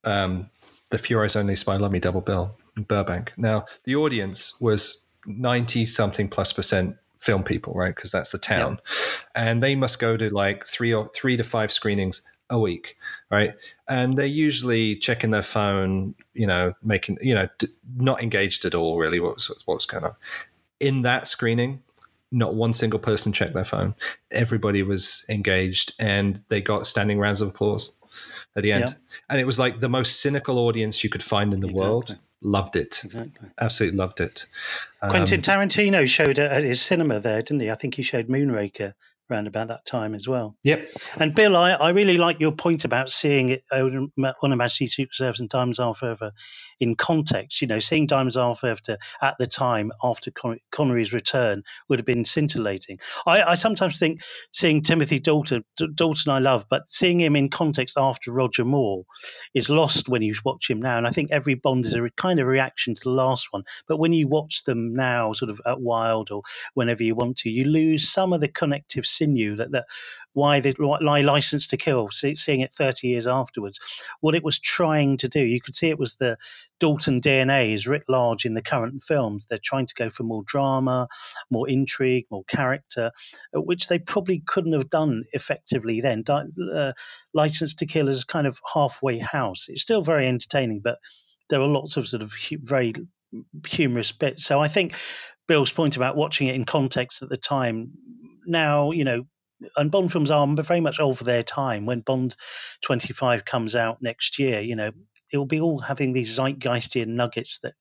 um, the For Your Eyes Only Spy Love Me double bill in Burbank. Now the audience was ninety something plus percent film people, right? Because that's the town, and they must go to like three or three to five screenings a week, right? And they're usually checking their phone, you know, making, you know, not engaged at all. Really, what was what was going on in that screening? Not one single person checked their phone. Everybody was engaged, and they got standing rounds of applause at the end. Yeah. And it was like the most cynical audience you could find in the world. Loved it, exactly. absolutely loved it. Um, Quentin Tarantino showed at his cinema there, didn't he? I think he showed Moonraker around about that time as well. Yep. And Bill, I, I really like your point about seeing it uh, on on a Majesty's Secret Service and Diamonds Are Forever in context. You know, seeing Diamonds Are Forever at the time after Con- Connery's return would have been scintillating. I, I sometimes think seeing Timothy Dalton, D- Dalton I love, but seeing him in context after Roger Moore is lost when you watch him now. And I think every Bond is a re- kind of reaction to the last one. But when you watch them now, sort of at Wild or whenever you want to, you lose some of the connective sinew that, that why they why lie license to kill see, seeing it 30 years afterwards. What it was trying to do you could see it was the dalton dna is writ large in the current films. They're trying to go for more drama more intrigue more character uh, which they probably couldn't have done effectively then. Uh, license to kill is kind of halfway house. It's still very entertaining but there are lots of sort of very humorous bits. So i think bill's point about watching it in context at the time now you know and Bond films are very much over their time. When Bond 25 comes out next year, you know, it will be all having these zeitgeistian nuggets that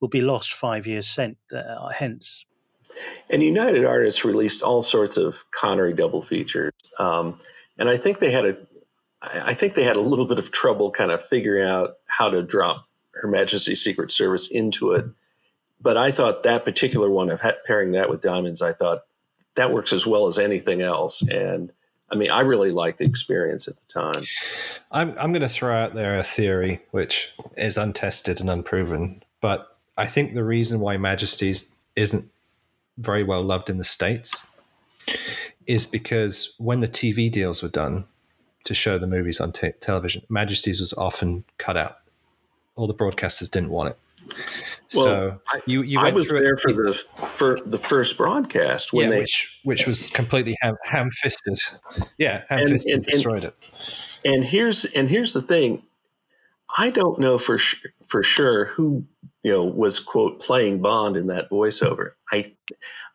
will be lost five years sent, uh, hence. And United Artists released all sorts of Connery double features, um, and I think they had a, I I think they had a little bit of trouble kind of figuring out how to drop Her Majesty's Secret Service into it. But I thought that particular one of pairing that with Diamonds, I thought that works as well as anything else. And I mean, I really liked the experience at the time. I'm, I'm going to throw out there a theory which is untested and unproven, but I think the reason why Majesties isn't very well loved in the States is because when the TV deals were done to show the movies on te- television, Majesties was often cut out. All the broadcasters didn't want it. Well, so I- you, you I was through there it, for the for the first broadcast when yeah, they which which was completely ham, ham-fisted. Yeah, And- ham-fisted, and- and- destroyed it. and here's and here's the thing i don't know for sh- for sure who you know was quote playing bond in that voiceover i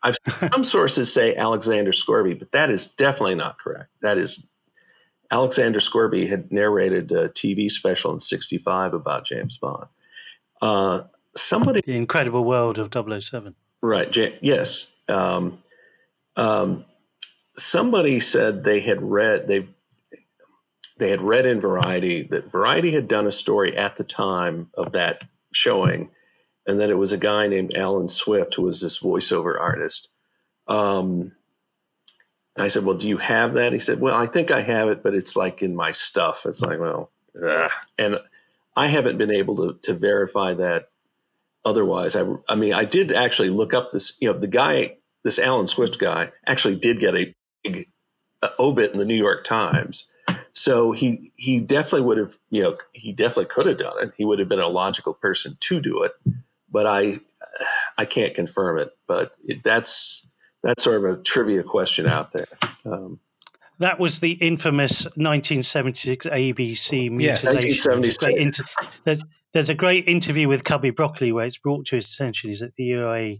i've some sources say alexander scourby but that is definitely not correct that is alexander scourby had narrated a tv special in 65 about james bond uh somebody The incredible world of 007. Right. Yes. Um, um, somebody said they had read they they had read in Variety that Variety had done a story at the time of that showing and then it was a guy named Allen Swift who was this voiceover artist. Um, I said, "Well, do you have that?" He said, "Well, I think I have it, but it's like in my stuff." It's like, well, ugh. and I haven't been able to to verify that. Otherwise, I I mean, I did actually look up this. You know, the guy, this Allen Swift guy, actually did get a big obit in the New York Times. So he he definitely would have, you know, he definitely could have done it. He would have been a logical person to do it, but I I can't confirm it. But it, that's that's sort of a trivia question out there. Um, that was the infamous 1976 ABC mutilation. Yes, 1976. There's, a great interview with Cubby Broccoli where it's brought to his attention. He's at the UA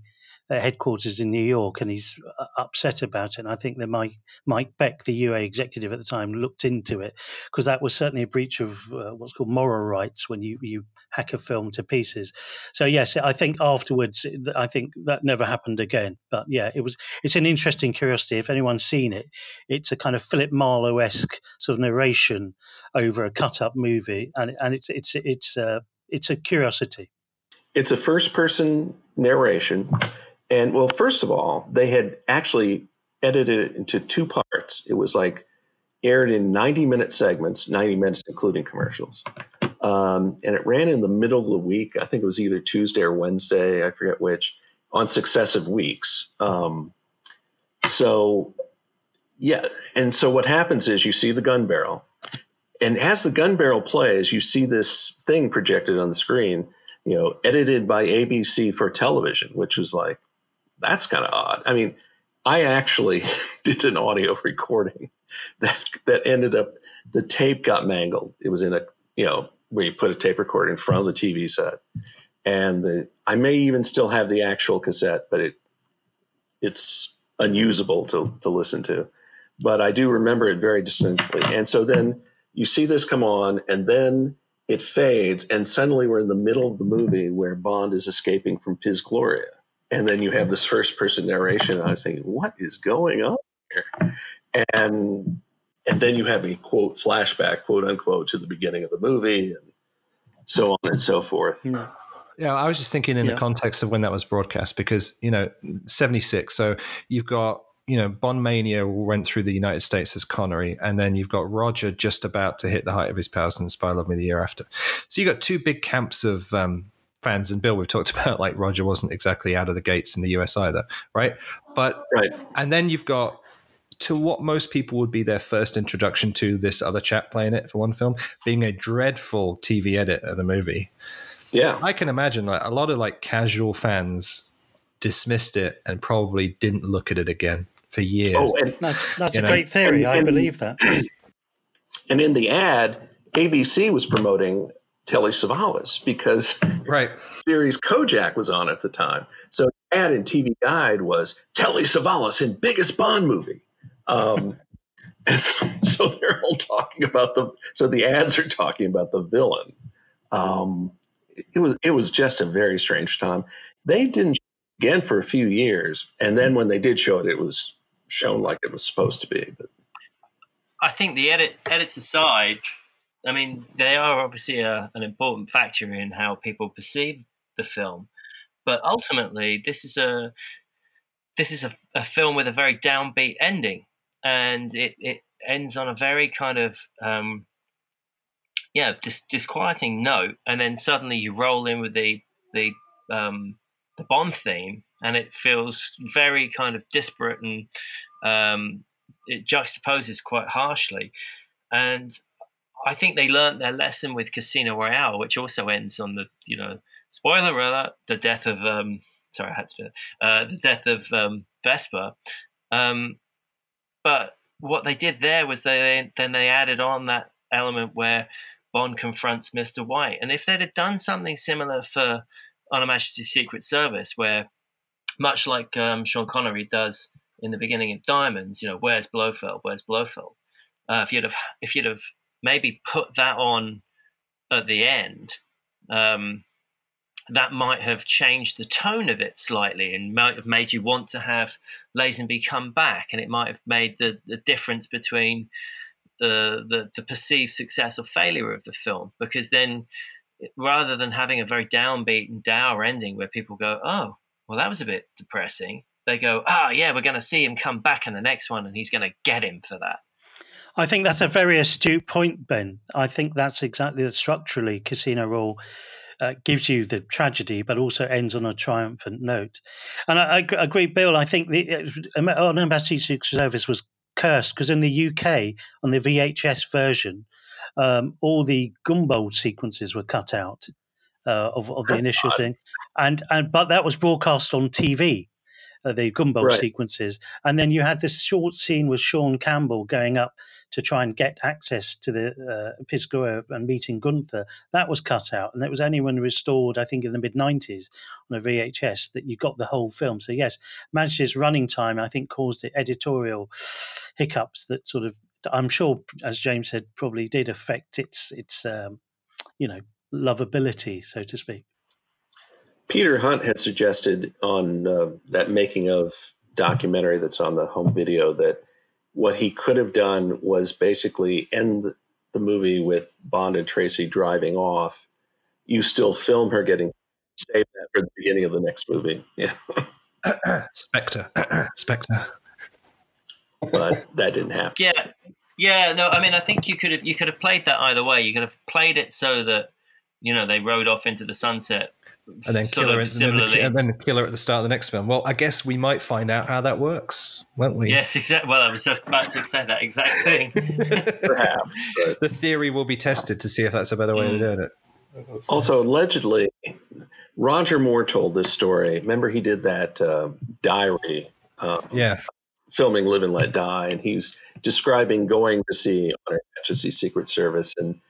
headquarters in New York, and he's uh, upset about it. And I think that Mike Mike Beck, the UA executive at the time, looked into it because that was certainly a breach of uh, what's called moral rights when you you hack a film to pieces. So yes, I think afterwards, I think that never happened again. But yeah, it was it's an interesting curiosity. If anyone's seen it, it's a kind of Philip Marlowe esque sort of narration over a cut up movie, and and it's it's it's uh, it's a curiosity. It's a first person narration and well, first of all, they had actually edited it into two parts. It was like aired in 90 minute segments, 90 minutes including commercials. Um, and it ran in the middle of the week. I think it was either Tuesday or Wednesday, I forget which, on successive weeks. Um, so, yeah. And so what happens is you see the gun barrel. And as the gun barrel plays, you see this thing projected on the screen, you know, edited by ABC for television, which is like, that's kind of odd. I mean, I actually did an audio recording that that ended up the tape got mangled. It was in a you know where you put a tape recorder in front of the TV set, and the I may even still have the actual cassette, but it it's unusable to to listen to. But I do remember it very distinctly. And so then you see this come on, and then it fades, and suddenly we're in the middle of the movie where Bond is escaping from Piz Gloria and then you have this first person narration. I was thinking, what is going on here? And and then you have a quote flashback, quote unquote, to the beginning of the movie, and so on and so forth. Yeah. Yeah, I was just thinking in yeah. the context of when that was broadcast because, you know, 76. So you've got, you know, Bond Mania went through the United States as Connery, and then you've got Roger just about to hit the height of his powers in Spy Love Me the year after. So you've got two big camps of um, fans and Bill, we've talked about like Roger wasn't exactly out of the gates in the US either, right? But right, and then you've got to what most people would be their first introduction to this other chap playing it for one film, being a dreadful TV edit of the movie. Yeah, I can imagine like a lot of like casual fans dismissed it and probably didn't look at it again for years. Oh, and, that's that's a know? great theory. And, I believe that. And in the ad, ABC was promoting Telly Savalas because right series Kojak was on at the time. So ad in TV Guide was Telly Savalas in biggest Bond movie. Um, so, so, they're all talking about the so the ads are talking about the villain. Um, it was it was just a very strange time. They didn't again for a few years, and then when they did show it, it was shown like it was supposed to be. But I think the edit edits aside, I mean, they are obviously a, an important factor in how people perceive the film, but ultimately, this is a this is a, a film with a very downbeat ending, and it, it ends on a very kind of um, yeah dis- disquieting note, and then suddenly you roll in with the the um, the Bond theme, and it feels very kind of disparate and um, it juxtaposes quite harshly, and I think they learned their lesson with Casino Royale, which also ends on the you know spoiler alert the death of um sorry I had to uh, the death of um, Vesper. Um, but what they did there was they then they added on that element where Bond confronts Mister White, and if they'd have done something similar for On a Majesty's Secret Service, where much like um, Sean Connery does in the beginning of Diamonds, you know, where's Blofeld? Where's Blofeld? Uh, if you'd have if you'd have maybe put that on at the end, um, that might have changed the tone of it slightly and might have made you want to have Lazenby come back, and it might have made the, the difference between the, the, the perceived success or failure of the film because then rather than having a very downbeat and dour ending where people go, oh, well, that was a bit depressing. They go, oh, yeah, we're going to see him come back in the next one and he's going to get him for that. I think that's a very astute point, Ben. I think that's exactly the structurally Casino Royale uh, gives you the tragedy, but also ends on a triumphant note. And I, I agree, Bill. I think the on Embassy Secret Service was cursed because in the UK on the VHS version, um, all the Gumbold sequences were cut out uh, of, of the initial thing, and and but that was broadcast on TV uh, the Gumbold right. sequences. And then you had this short scene with Sean Campbell going up to try and get access to the uh, Pisgah and meeting Gunther. That was cut out. And it was only when restored, I think, in the mid 90s on a VHS that you got the whole film. So, yes, Majesty's running time, I think, caused the editorial hiccups that sort of, I'm sure, as James said, probably did affect its, its um, you know, lovability, so to speak. Peter Hunt had suggested on uh, that making of documentary that's on the home video that what he could have done was basically end the movie with Bond and Tracy driving off. You still film her getting save that for the beginning of the next movie. Yeah. Spectre. Spectre. But that didn't happen. Yeah. Yeah, no, I mean I think you could have you could have played that either way. You could have played it so that, you know, they rode off into the sunset and then killer, and then, the, and then killer at the start of the next film. Well, I guess we might find out how that works, won't we? Yes, exactly. Well, I was just about to say that exact thing. Perhaps the theory will be tested to see if that's a better way mm. of doing it. Also, allegedly, Roger Moore told this story. Remember, he did that uh, diary. Um, yeah. Filming Live and Let Die, and he was describing going to see on Her Majesty's Secret Service and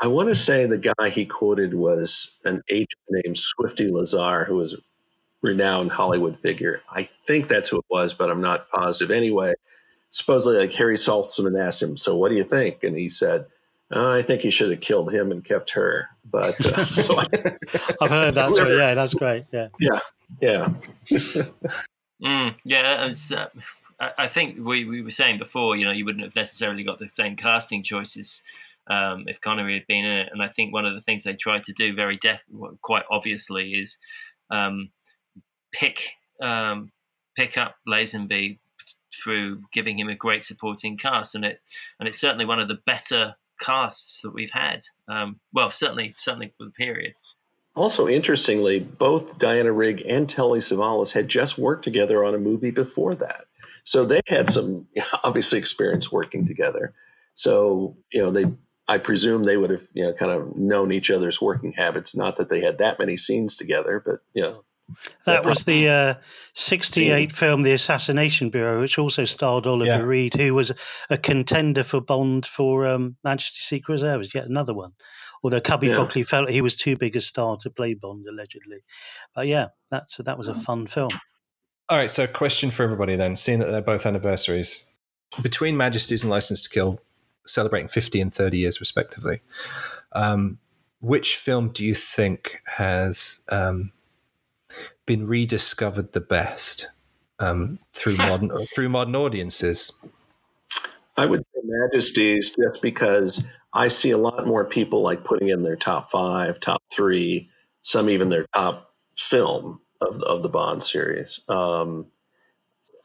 I want to say the guy he quoted was an agent named Swifty Lazar, who was a renowned Hollywood figure. I think that's who it was, but I'm not positive. Anyway, supposedly like Harry Saltzman asked him, "So what do you think?" And he said, oh, "I think he should have killed him and kept her." But uh, so I, have heard that. So yeah, that's great. Yeah, yeah, yeah, mm, yeah. Uh, I think we, we were saying before, you know, you wouldn't have necessarily got the same casting choices um, if Connery had been in it. And I think one of the things they tried to do very def- quite obviously is um, pick um, pick up Lazenby through giving him a great supporting cast, and it and it's certainly one of the better casts that we've had. Um, well, certainly certainly for the period. Also, interestingly, both Diana Rigg and Telly Savalas had just worked together on a movie before that. So they had some obviously experience working together. So, you know, they I presume they would have, you know, kind of known each other's working habits. Not that they had that many scenes together, but you know. That was the uh, 68 film, The Assassination Bureau, which also starred Oliver yeah. Reed, who was a contender for Bond for um, Majesty's Secret Reserve, is yet another one. Although Cubby yeah. Broccoli felt he was too big a star to play Bond, allegedly. But yeah, that's that was a fun film. All right, so question for everybody then, seeing that they're both anniversaries. Between Majesty's and License to Kill, celebrating 50 and 30 years respectively. Um, which film do you think has um, been rediscovered the best um, through modern through modern audiences? I would say Majesties, just because I see a lot more people like putting in their top five, top three, some even their top film of of the Bond series. Um,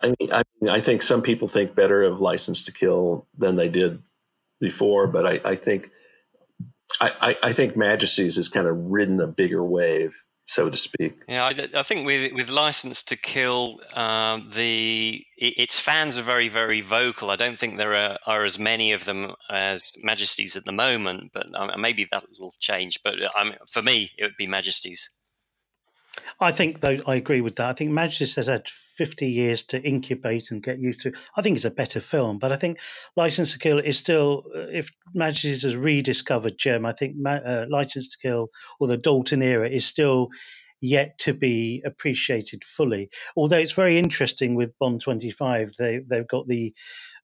I mean, I, mean, I think some people think better of License to Kill than they did before, but I, I think I, I, think Majesties has kind of ridden a bigger wave, so to speak. Yeah, I, I think with with License to Kill, um, the its fans are very very vocal. I don't think there are, are as many of them as Majesties at the moment, but um, maybe that will change. But um, for me, it would be Majesties. I think, though, I agree with that. I think Majesties has had 50 years to incubate and get used to. I think it's a better film, but I think License to Kill is still, uh, if Majesties has rediscovered Gem, I think uh, License to Kill or the Dalton era is still yet to be appreciated fully. Although it's very interesting with Bond 25, they, they've got the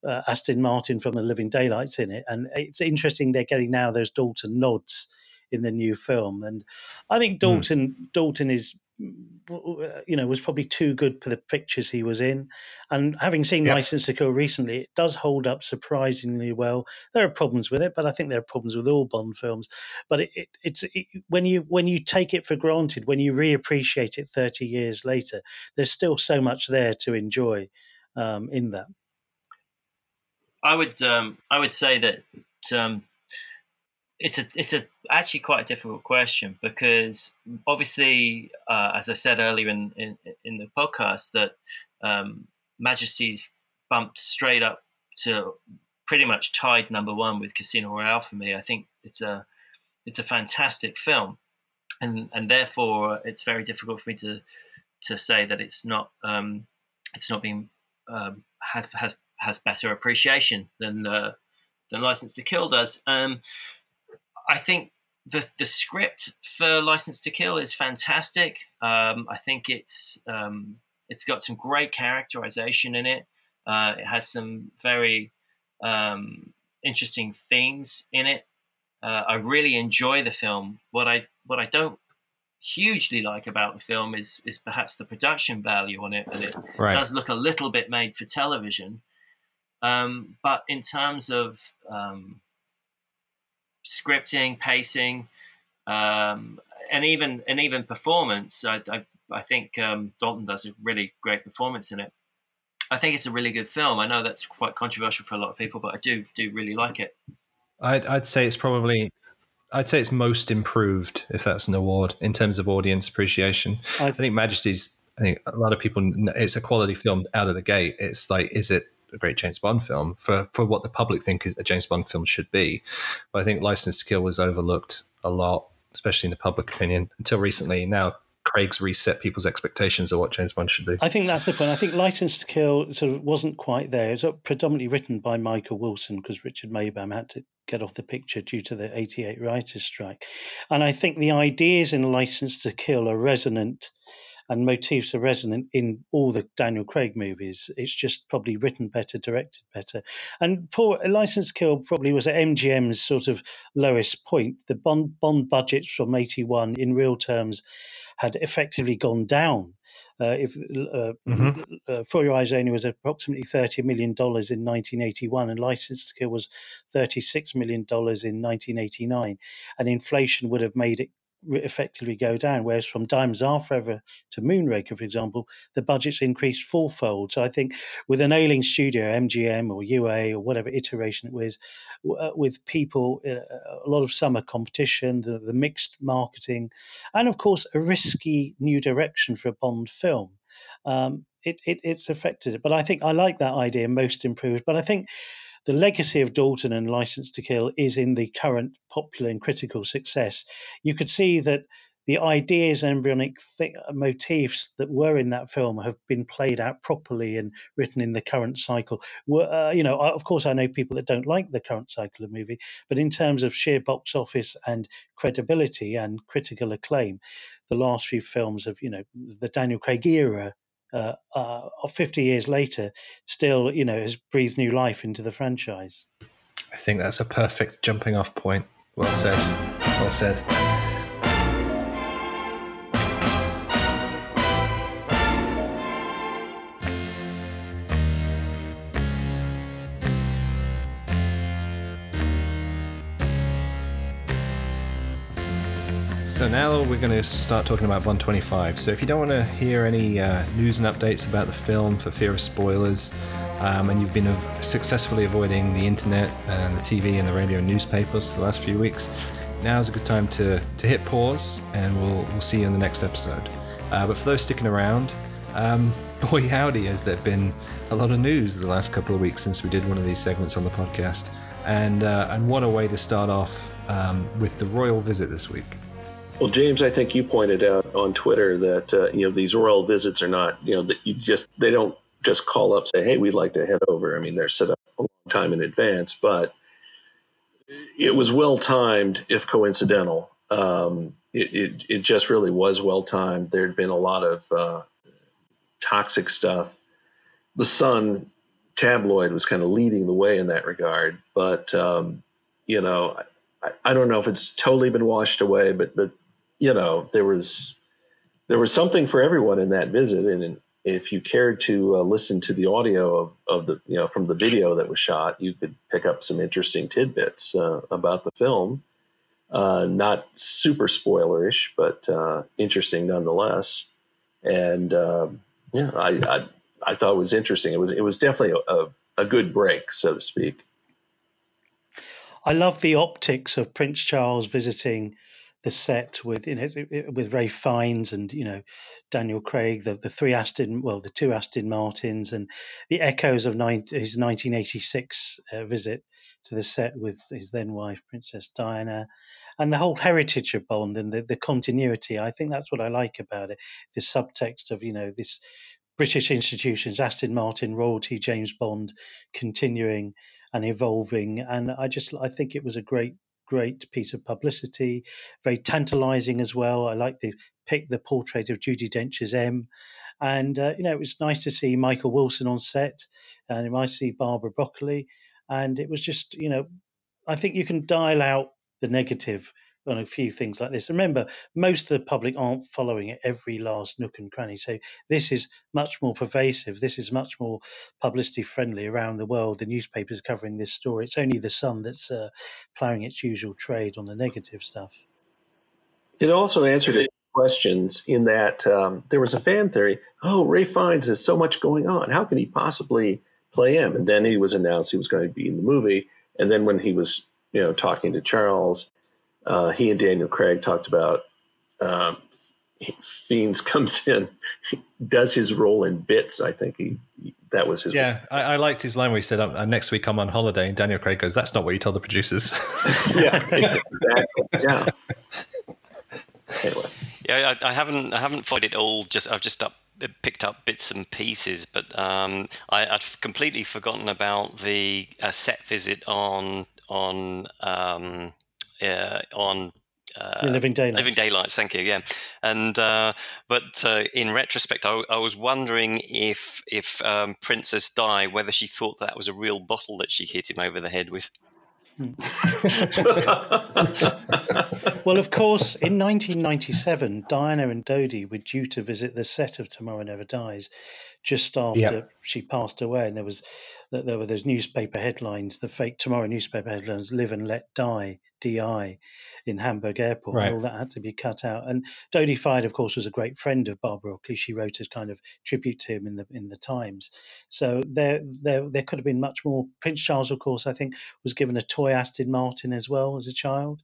uh, Aston Martin from the Living Daylights in it. And it's interesting they're getting now those Dalton nods in the new film. And I think hmm. Dalton mm. Dalton is you know, was probably too good for the pictures he was in. And having seen yep. License to Kill recently, it does hold up surprisingly well. There are problems with it, but I think there are problems with all Bond films. But it, it, it's it, when you when you take it for granted, when you reappreciate it thirty years later, there's still so much there to enjoy um, in that. I would um, I would say that um, it's a it's a actually quite a difficult question because obviously, uh, as I said earlier in, in, in the podcast, that um, Majesty's bumped straight up to pretty much tied number one with Casino Royale for me. I think it's a it's a fantastic film, and and therefore it's very difficult for me to to say that it's not um, it's not being um, has has has better appreciation than uh, than License to Kill does. Um, I think the the script for License to Kill is fantastic. Um, I think it's um, it's got some great characterization in it. Uh, it has some very um, interesting themes in it. Uh, I really enjoy the film. What I what I don't hugely like about the film is is perhaps the production value on it, and it right. does look a little bit made for television. Um, but in terms of um, scripting, pacing, um, and even and even performance. I, I, I think um, Dalton does a really great performance in it. I think it's a really good film. I know that's quite controversial for a lot of people, but I do do really like it. I'd, I'd say it's probably I'd say it's most improved, if that's an award, in terms of audience appreciation. I, I think Majesty's. I think a lot of people. It's a quality film out of the gate. It's like, is it a great James Bond film for for what the public think a James Bond film should be. But I think License to Kill was overlooked a lot, especially in the public opinion, until recently. Now Craig's reset people's expectations of what James Bond should be. I think that's the point. I think License to Kill sort of wasn't quite there. It was predominantly written by Michael Wilson because Richard Maibaum had to get off the picture due to the 88 writers' strike. And I think the ideas in License to Kill are resonant and motifs are resonant in all the Daniel Craig movies. It's just probably written better, directed better. And poor License Kill probably was at MGM's sort of lowest point. The Bond, Bond budgets from 81 in real terms had effectively gone down. Uh, if uh, mm-hmm. uh, For Your Eyes Only was approximately thirty million dollars in 1981, and License to Kill was 36 million dollars in 1989, and inflation would have made it effectively go down. Whereas from Diamonds Are Forever to Moonraker, for example, the budget's increased fourfold. So I think with an ailing studio, MGM or UA or whatever iteration it was, uh, with people, uh, a lot of summer competition, the, the mixed marketing, and of course a risky new direction for a Bond film. Um, it, it, it's affected it. But I think I like that idea most improved. But I think the legacy of Dalton and License to Kill is in the current popular and critical success. You could see that the ideas and embryonic th- motifs that were in that film have been played out properly and written in the current cycle. Uh, you know, of course, I know people that don't like the current cycle of movie, but in terms of sheer box office and credibility and critical acclaim, the last few films of you know the Daniel Craig era uh, uh, 50 years later, still, you know, has breathed new life into the franchise. I think that's a perfect jumping off point. Well said. Well said. Now we're going to start talking about 125. So if you don't want to hear any uh, news and updates about the film for fear of spoilers, um, and you've been successfully avoiding the internet and the TV and the radio and newspapers for the last few weeks, now's a good time to, to hit pause, and we'll, we'll see you in the next episode. Uh, but for those sticking around, um, boy howdy, has there been a lot of news the last couple of weeks since we did one of these segments on the podcast. And, uh, and what a way to start off um, with the royal visit this week. Well, James, I think you pointed out on Twitter that uh, you know these royal visits are not you know that you just they don't just call up say hey we'd like to head over. I mean they're set up a long time in advance, but it was well timed if coincidental. Um, it, it, it just really was well timed. There had been a lot of uh, toxic stuff. The Sun tabloid was kind of leading the way in that regard, but um, you know I, I don't know if it's totally been washed away, but but you know, there was there was something for everyone in that visit, and if you cared to uh, listen to the audio of, of the you know from the video that was shot, you could pick up some interesting tidbits uh, about the film. Uh, not super spoilerish, but uh, interesting nonetheless. And um, yeah, I, I, I thought it was interesting. It was it was definitely a, a, a good break, so to speak. I love the optics of Prince Charles visiting the set with you know with Ralph Fiennes and you know Daniel Craig, the the three Aston, well, the two Aston Martins, and the echoes of 19, his 1986 uh, visit to the set with his then wife Princess Diana, and the whole heritage of Bond and the, the continuity. I think that's what I like about it. The subtext of you know this British institutions, Aston Martin, royalty, James Bond, continuing and evolving, and I just I think it was a great great piece of publicity, very tantalizing as well. I like the pick the portrait of Judi Dench's M, and uh, you know it was nice to see Michael Wilson on set, and to see Barbara Broccoli, and it was just you know I think you can dial out the negative on a few things like this. Remember, most of the public aren't following it every last nook and cranny. So this is much more pervasive. This is much more publicity friendly around the world. The newspapers covering this story. It's only the Sun that's uh, ploughing its usual trade on the negative stuff. It also answered questions in that um, there was a fan theory. Oh, Ralph Fiennes has so much going on. How can he possibly play him? And then he was announced he was going to be in the movie. And then when he was, you know, talking to Charles uh, he and Daniel Craig talked about um, Fiennes comes in, does his role in bits. I think he, he that was his. Yeah, I, I, liked his line where he said, uh, "Next week I'm on holiday," and Daniel Craig goes, "That's not what you told the producers." yeah, exactly. Yeah. Anyway. Yeah, I, I, haven't I haven't followed it all. Just I've just up, picked up bits and pieces, but um, I, would completely forgotten about the uh, set visit on on um, on uh, Living Daylights. Living Daylights, thank you. Yeah, and uh, but uh, in retrospect, I, I, was wondering if if um, Princess Di, whether she thought that was a real bottle that she hit him over the head with. Hmm. well, of course, in 1997, Diana and Dodi were due to visit the set of Tomorrow Never Dies, just after yep. she passed away, and there was that there were those newspaper headlines, the fake Tomorrow newspaper headlines, "Live and Let Die." DI in Hamburg Airport. Right. All that had to be cut out. And Dodi Fayed, of course, was a great friend of Barbara Broccoli. She wrote a kind of tribute to him in the in the Times. So there there there could have been much more. Prince Charles, of course, I think was given a toy Aston Martin as well as a child.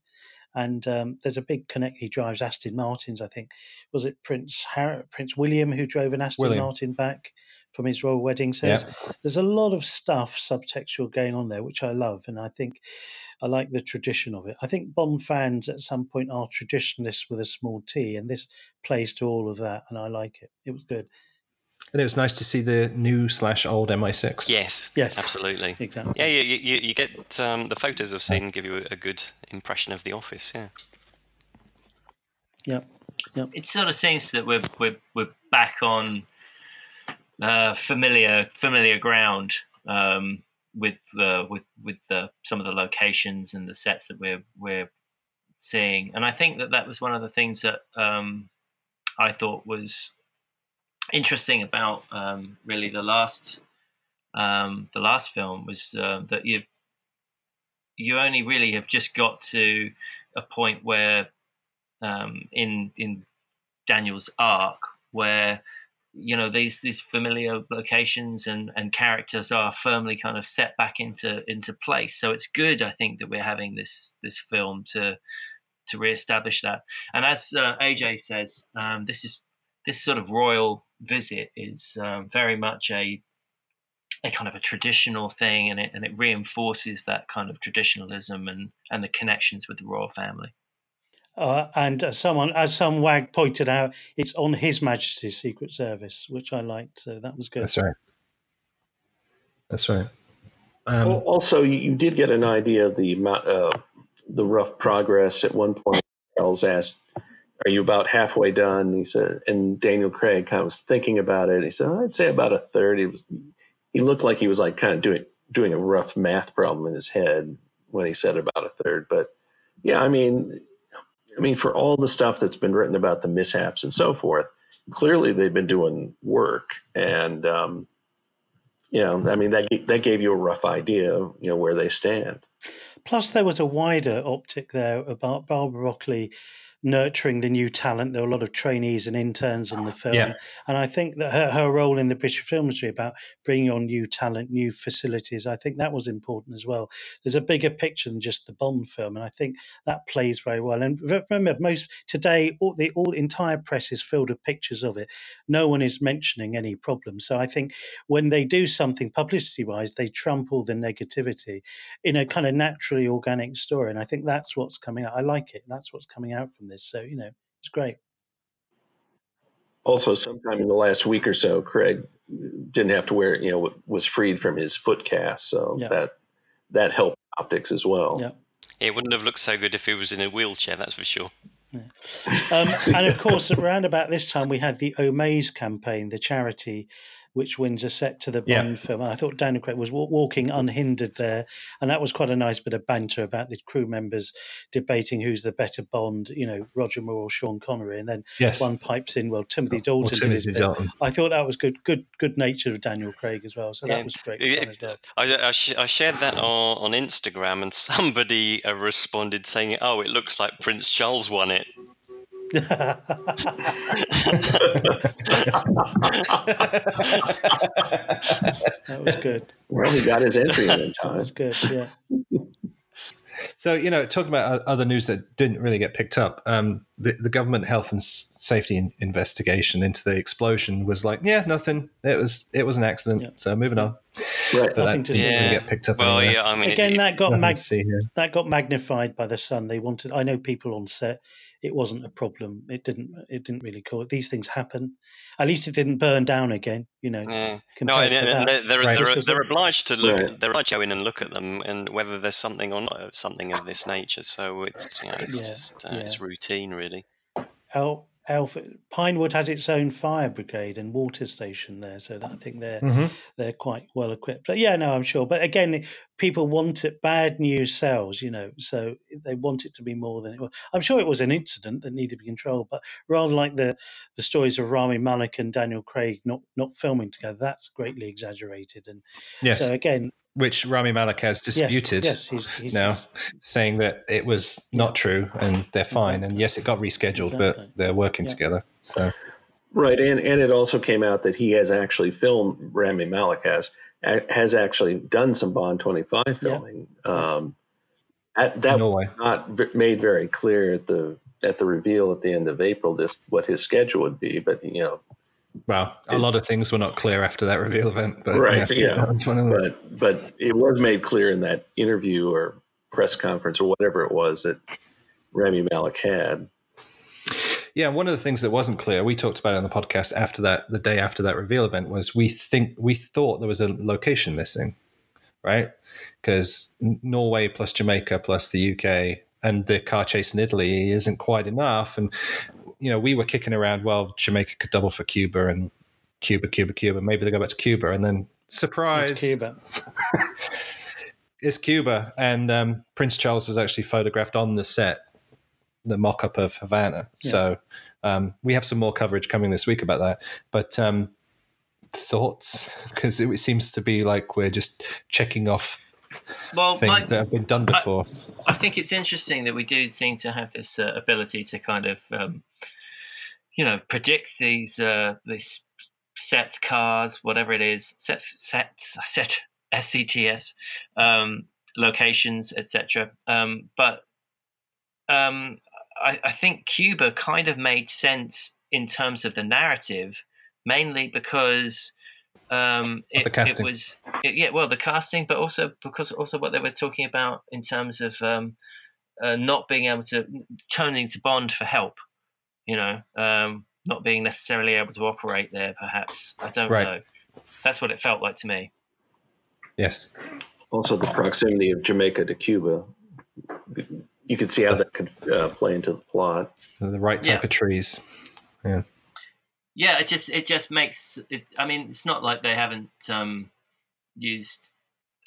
And um, there's a big connect. He drives Aston Martins. I think was it Prince Harry, Prince William who drove an Aston William. Martin back from his royal wedding. says yeah. there's, there's a lot of stuff subtextual going on there, which I love, and I think I like the tradition of it. I think Bond fans at some point are traditionalists with a small t, and this plays to all of that, and I like it. It was good. And it was nice to see the new slash old MI6. Yes, yes, absolutely, exactly. Yeah, you you, you get um, the photos I've seen give you a good impression of the office. Yeah. Yep. Yep. It sort of seems that we're we're we're back on uh, familiar familiar ground. Um, with uh, with with the, some of the locations and the sets that we're we're seeing, and I think that that was one of the things that um, I thought was interesting about um, really the last um, the last film was uh, that you you only really have just got to a point where um, in in Daniel's arc where you know these these familiar locations and and characters are firmly kind of set back into into place. So it's good i think that we're having this this film to to reestablish that. And as uh, aj says um, this is this sort of royal visit is um, very much a a kind of a traditional thing and it and it reinforces that kind of traditionalism and and the connections with the royal family uh, and as someone, as some wag pointed out, it's on His Majesty's Secret Service, which I liked. So that was good. That's right. That's right. Um, also, you did get an idea of the uh, the rough progress. At one point, Charles asked, "Are you about halfway done?" He said, and Daniel Craig kind of was thinking about it. He said, "I'd say about a third. He was, he looked like he was like kind of doing doing a rough math problem in his head when he said about a third. But yeah, I mean, I mean, for all the stuff that's been written about the mishaps and so forth, clearly they've been doing work, and um, you know, I mean that that gave you a rough idea of you know where they stand. Plus, there was a wider optic there about Barbara Broccoli nurturing the new talent. There were a lot of trainees and interns on the film, Yeah. and I think that her, her role in the British film industry about bringing on new talent, new facilities, I think that was important as well. There's a bigger picture than just the Bond film, and I think that plays very well. And remember, most today, all the all entire press is filled with pictures of it. No one is mentioning any problems. So I think when they do something publicity-wise, they trample the negativity in a kind of naturally organic story. And I think that's what's coming out. I like it. That's what's coming out from this. So, you know, it's great. Also, sometime in the last week or so, Craig didn't have to wear, you know, was freed from his foot cast, so Yeah. that that helped optics as well. Yeah. It wouldn't have looked so good if he was in a wheelchair, that's for sure. Um, and of course, around about this time, we had the Omaze campaign, the charity, which wins a set to the Yeah. Bond film. And I thought Daniel Craig was wa- walking unhindered there. And that was quite a nice bit of banter about the crew members debating who's the better Bond, you know, Roger Moore or Sean Connery. And then Yes. one pipes in, well, Timothy Or Dalton did his Timothy bit. Dalton. I thought that was good, good, good nature of Daniel Craig as well. So Yeah. that was great Yeah, well. I, I, sh- I shared that on, on Instagram, and somebody uh, responded saying, "Oh, it looks like Prince Charles won it." That was good. Well, he got his entry in in That was good. Yeah. So, you know, talking about other news that didn't really get picked up, um, the, the government health and safety in- investigation into the explosion was like, yeah, nothing. It was it was an accident. Yeah. So moving on. Right. But Nothing that to didn't see. really Yeah. get picked up. Well, anywhere. yeah, I mean, Again, it- that got Nothing mag- see here. that got magnified by the sun. They wanted. I know people on set. It wasn't a problem. It didn't. It didn't really cause. These things happen. At least it didn't burn down again. You know. yeah. No, and, and they're, they're, Right. they're, This was they're obliged to look. Right. They're obliged to go in and look at them, and whether there's something or not, something of this nature. So it's you know, it's Yeah, just uh, yeah. it's routine, really. El, Elf, Pinewood has its own fire brigade and water station there, so that, I think they're Mhm. they're quite well equipped. But yeah, no, I'm sure. But again, people want it. Bad news sells, you know. So they want it to be more than it was. I'm sure it was an incident that needed to be controlled, but rather like the the stories of Rami Malek and Daniel Craig not not filming together, that's greatly exaggerated. And Yes, so again, which Rami Malek has disputed yes, he's, he's now, saying that it was not true and they're fine. And yes, it got rescheduled, Exactly. but they're working Yeah. together. So Right, and and it also came out that he has actually filmed. Rami Malek has has actually done some Bond twenty five filming. Um, at, that was not v- made very clear at the at the reveal at the end of April just what his schedule would be. But you know, Well, a lot of things were not clear after that reveal event, but Right, yeah. that was one of but but it was made clear in that interview or press conference or whatever it was that Rami Malek had. Yeah, one of the things that wasn't clear, we talked about it on the podcast after that, the day after that reveal event, was we think we thought there was a location missing, right? Because Norway plus Jamaica plus the UK and the car chase in Italy isn't quite enough. And you know, we were kicking around. Well, Jamaica could double for Cuba, and Cuba, Cuba, Cuba. Maybe they go back to Cuba, and then surprise, It's Cuba. it's Cuba, and um, Prince Charles was actually photographed on the set, the mock-up of Havana. So um, we have some more coverage coming this week about that. But um, thoughts, because it seems to be like we're just checking off Well, things my, that have been done before. I think it's interesting that we do seem to have this uh, ability to kind of, um, you know, predict these uh, these sets, cars, whatever it is, sets, sets, I said SCTS, um, locations, etc. Um, but um, I, I think Cuba kind of made sense in terms of the narrative, mainly because um, it, it was it- yeah, well, the casting, but also because also what they were talking about in terms of um, uh, not being able to turning to Bond for help, you know, um, not being necessarily able to operate there. Perhaps I don't Right. know. That's what it felt like to me. Yes. Also, the proximity of Jamaica to Cuba. You could see how that could uh, play into the plot. So the right type Yeah. of trees. Yeah, Yeah, it just it just makes it. I mean, it's not like they haven't um, used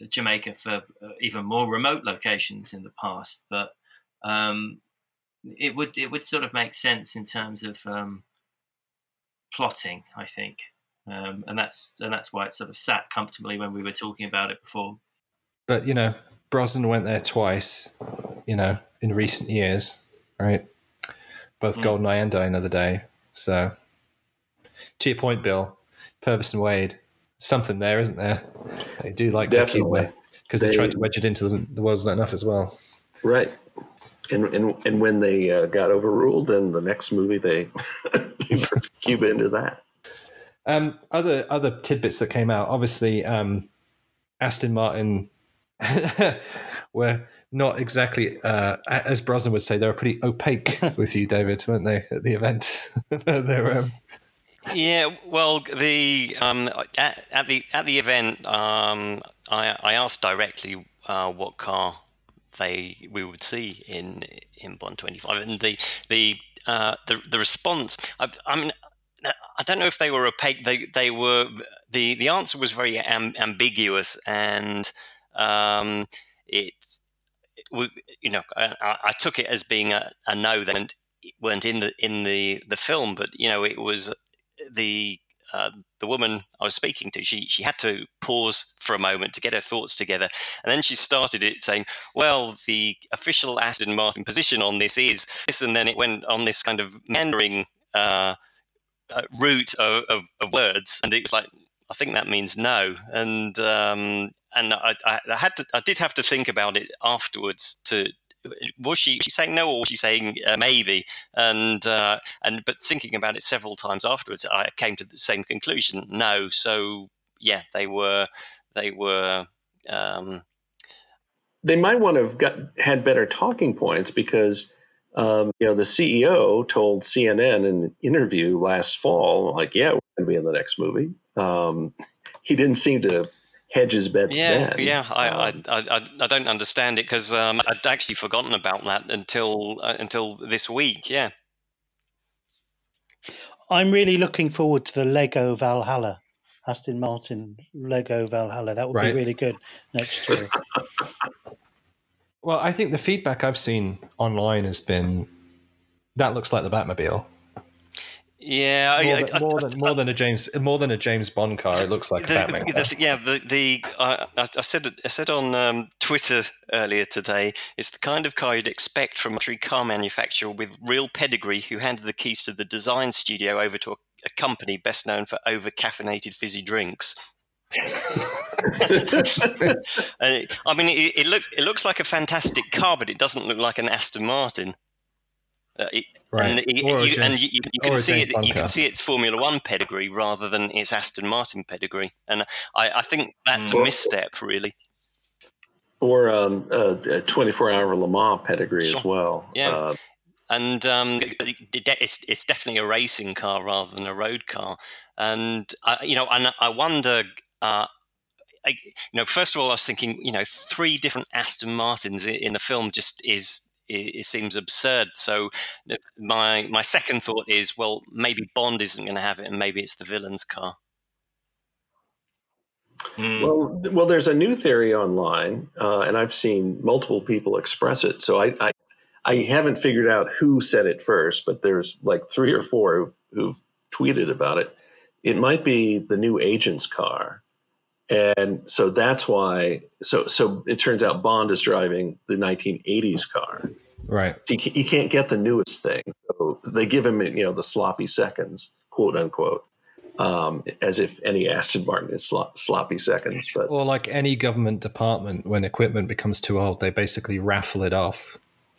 Jamaica for uh, even more remote locations in the past, but um, it would it would sort of make sense in terms of um, plotting. I think, um, and that's and that's why it sort of sat comfortably when we were talking about it before. But you know, Brosnan went there twice. You know, in recent years, right? Both mm. Goldeneye and Die Another Day. So, to your point, Bill, Purvis and Wade, something there, isn't there? They do like Definitely. because they, they, tried to wedge it into the, the world's not enough as well. Right. And, and, and when they uh, got overruled, then the next movie they, they Cuba into that. Um, other other tidbits that came out, obviously, um, Aston Martin were not exactly, uh, as Brosnan would say, they were pretty opaque with you, David, weren't they, at the event? they were, um... Yeah, well, the um, at, at, the at the event, um, I, I asked directly uh, what car they we would see in in Bond twenty five, and the the uh, the the response. I, I, mean, I don't know if they were opaque. They they were the the answer was very am, ambiguous, and um, it, you know I, I, took it as being a, a no. Weren't, weren't in the in the the film, but you know it was the uh, the woman I was speaking to, she she had to pause for a moment to get her thoughts together, and then she started it saying, "Well, the official Aston Martin position on this is this," and then it went on this kind of meandering uh, uh, route of, of, of, words, and it was like, I think that means no, and um, and I, I, I had to, I did have to think about it afterwards to was she, was she saying no or was she saying uh, maybe? And uh, and but thinking about it several times afterwards, I came to the same conclusion. No, so yeah, they were they were. Um, they might want to have got had better talking points because um, you know the CEO told CNN in an interview last fall, like, "Yeah, we're going to be in the next movie." Um, he didn't seem to hedges bets yeah, then. Yeah, I, um, I, I, I, don't understand it because um, I'd actually forgotten about that until uh, until this week. Yeah, I'm really looking forward to the Lego Valhalla, Aston Martin Lego Valhalla. That would right. be really good next year. well, I think the feedback I've seen online has been that looks like the Batmobile. Yeah, more, than, more, than, more than a James more than a James Bond car. It looks like the, Batman. The, yeah, the the I, I said I said on um, Twitter earlier today. It's the kind of car you'd expect from a car manufacturer with real pedigree who handed the keys to the design studio over to a, a company best known for over caffeinated fizzy drinks. I mean, it, it, look, it looks like a fantastic car, but it doesn't look like an Aston Martin. Uh, it, right. And, you, and you, you, can see it. You can see its Formula One pedigree rather than its Aston Martin pedigree, and I, I think that's mm. a misstep, really. Or um, a 24-hour Le Mans pedigree sure. as well. Yeah. Uh, and um, it's it's definitely a racing car rather than a road car. And uh, you know, and I wonder. Uh, I, you know, first of all, I was thinking, you know, three different Aston Martins in the film just is it, it, seems absurd. So my my second thought is, well, maybe Bond isn't going to have it, and maybe it's the villain's car. Mm. Well, well, there's a new theory online, uh, and I've seen multiple people express it. So I, I, I, haven't figured out who said it first, but there's like three or four who've, who've tweeted about it. It might be the new agent's car and so that's why so so it turns out bond is driving the 1980s car right he, he can't get the newest thing so they give him you know the sloppy seconds quote unquote um, as if any Aston Martin is sl- sloppy seconds, but or like any government department, when equipment becomes too old, they basically raffle it off,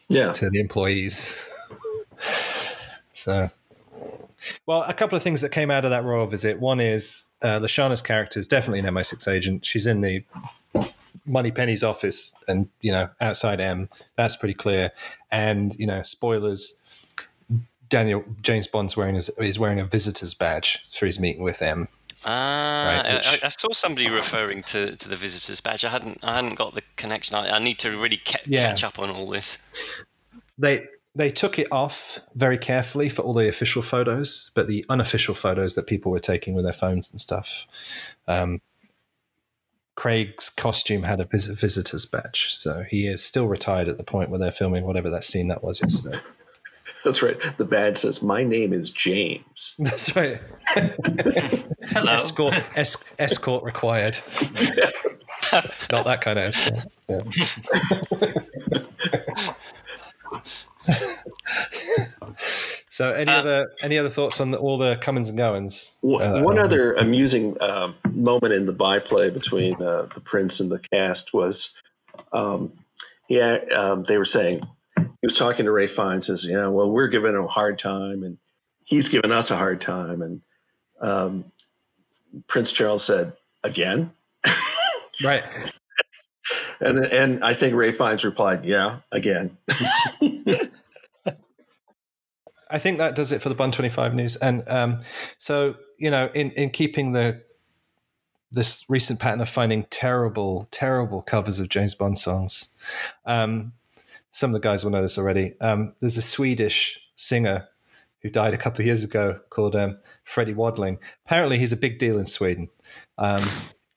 yeah. to the employees. so, well, a couple of things that came out of that royal visit. One is uh, Lashana's character is definitely an MI6 agent. She's in the Moneypenny's office and, you know, outside M. That's pretty clear. And, you know, spoilers, Daniel James Bond's wearing his, is wearing a visitor's badge for his meeting with M. Ah, right, which, I, I, saw somebody referring to, to the visitor's badge. I hadn't I hadn't got the connection. I, I need to really ca- yeah. catch up on all this. They they took it off very carefully for all the official photos, but the unofficial photos that people were taking with their phones and stuff, um, Craig's costume had a visitor's badge, so he is still retired at the point where they're filming whatever that scene that was yesterday. That's right. The badge says, "My name is James." That's right. Hello. Escort, es- escort required. Not that kind of escort. Yeah. so, any Uh, other any other thoughts on the, all the comings and goings? One, Uh, one um, other amusing um moment in the byplay between uh, the prince and the cast was, um, yeah, um, they were saying he was talking to Ralph Fiennes, says, "Yeah, well, we're giving him a hard time, and he's giving us a hard time." And um, Prince Charles said, "Again," right. and and I think Ralph Fiennes replied, "Yeah, again." I think that does it for the Bond Twenty Five news. And um, so, you know, in in keeping the this recent pattern of finding terrible, terrible covers of James Bond songs, um, some of the guys will know this already. Um, there's a Swedish singer who died a couple of years ago called um, Freddie Wadling. Apparently, he's a big deal in Sweden. Um,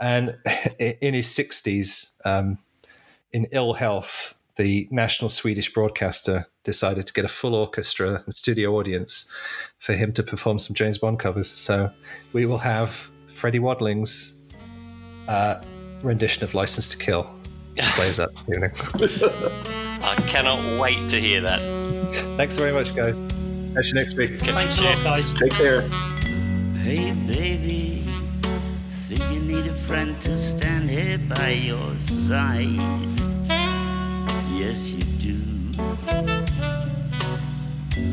and in his 60s, um, in ill health, the national Swedish broadcaster decided to get a full orchestra and studio audience for him to perform some James Bond covers. So we will have Freddie Wadling's uh, rendition of License to Kill plays that evening. I cannot wait to hear that. Thanks very much, guys. Catch you next week. Thanks a lot, guys. Take care. Hey baby, think you need a friend to stand here by your side. Yes, you do.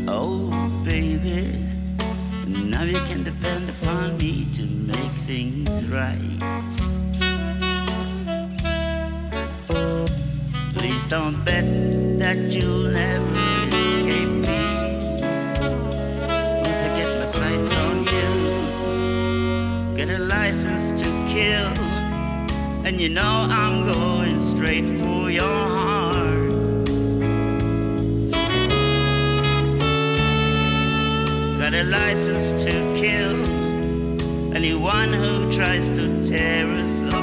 Oh baby, now you can depend upon me to make things right. Please don't bet that you'll never escape me. Once I get my sights on you, get a license to kill, and you know I'm going straight for your heart. Got a license to kill anyone who tries to tear us apart.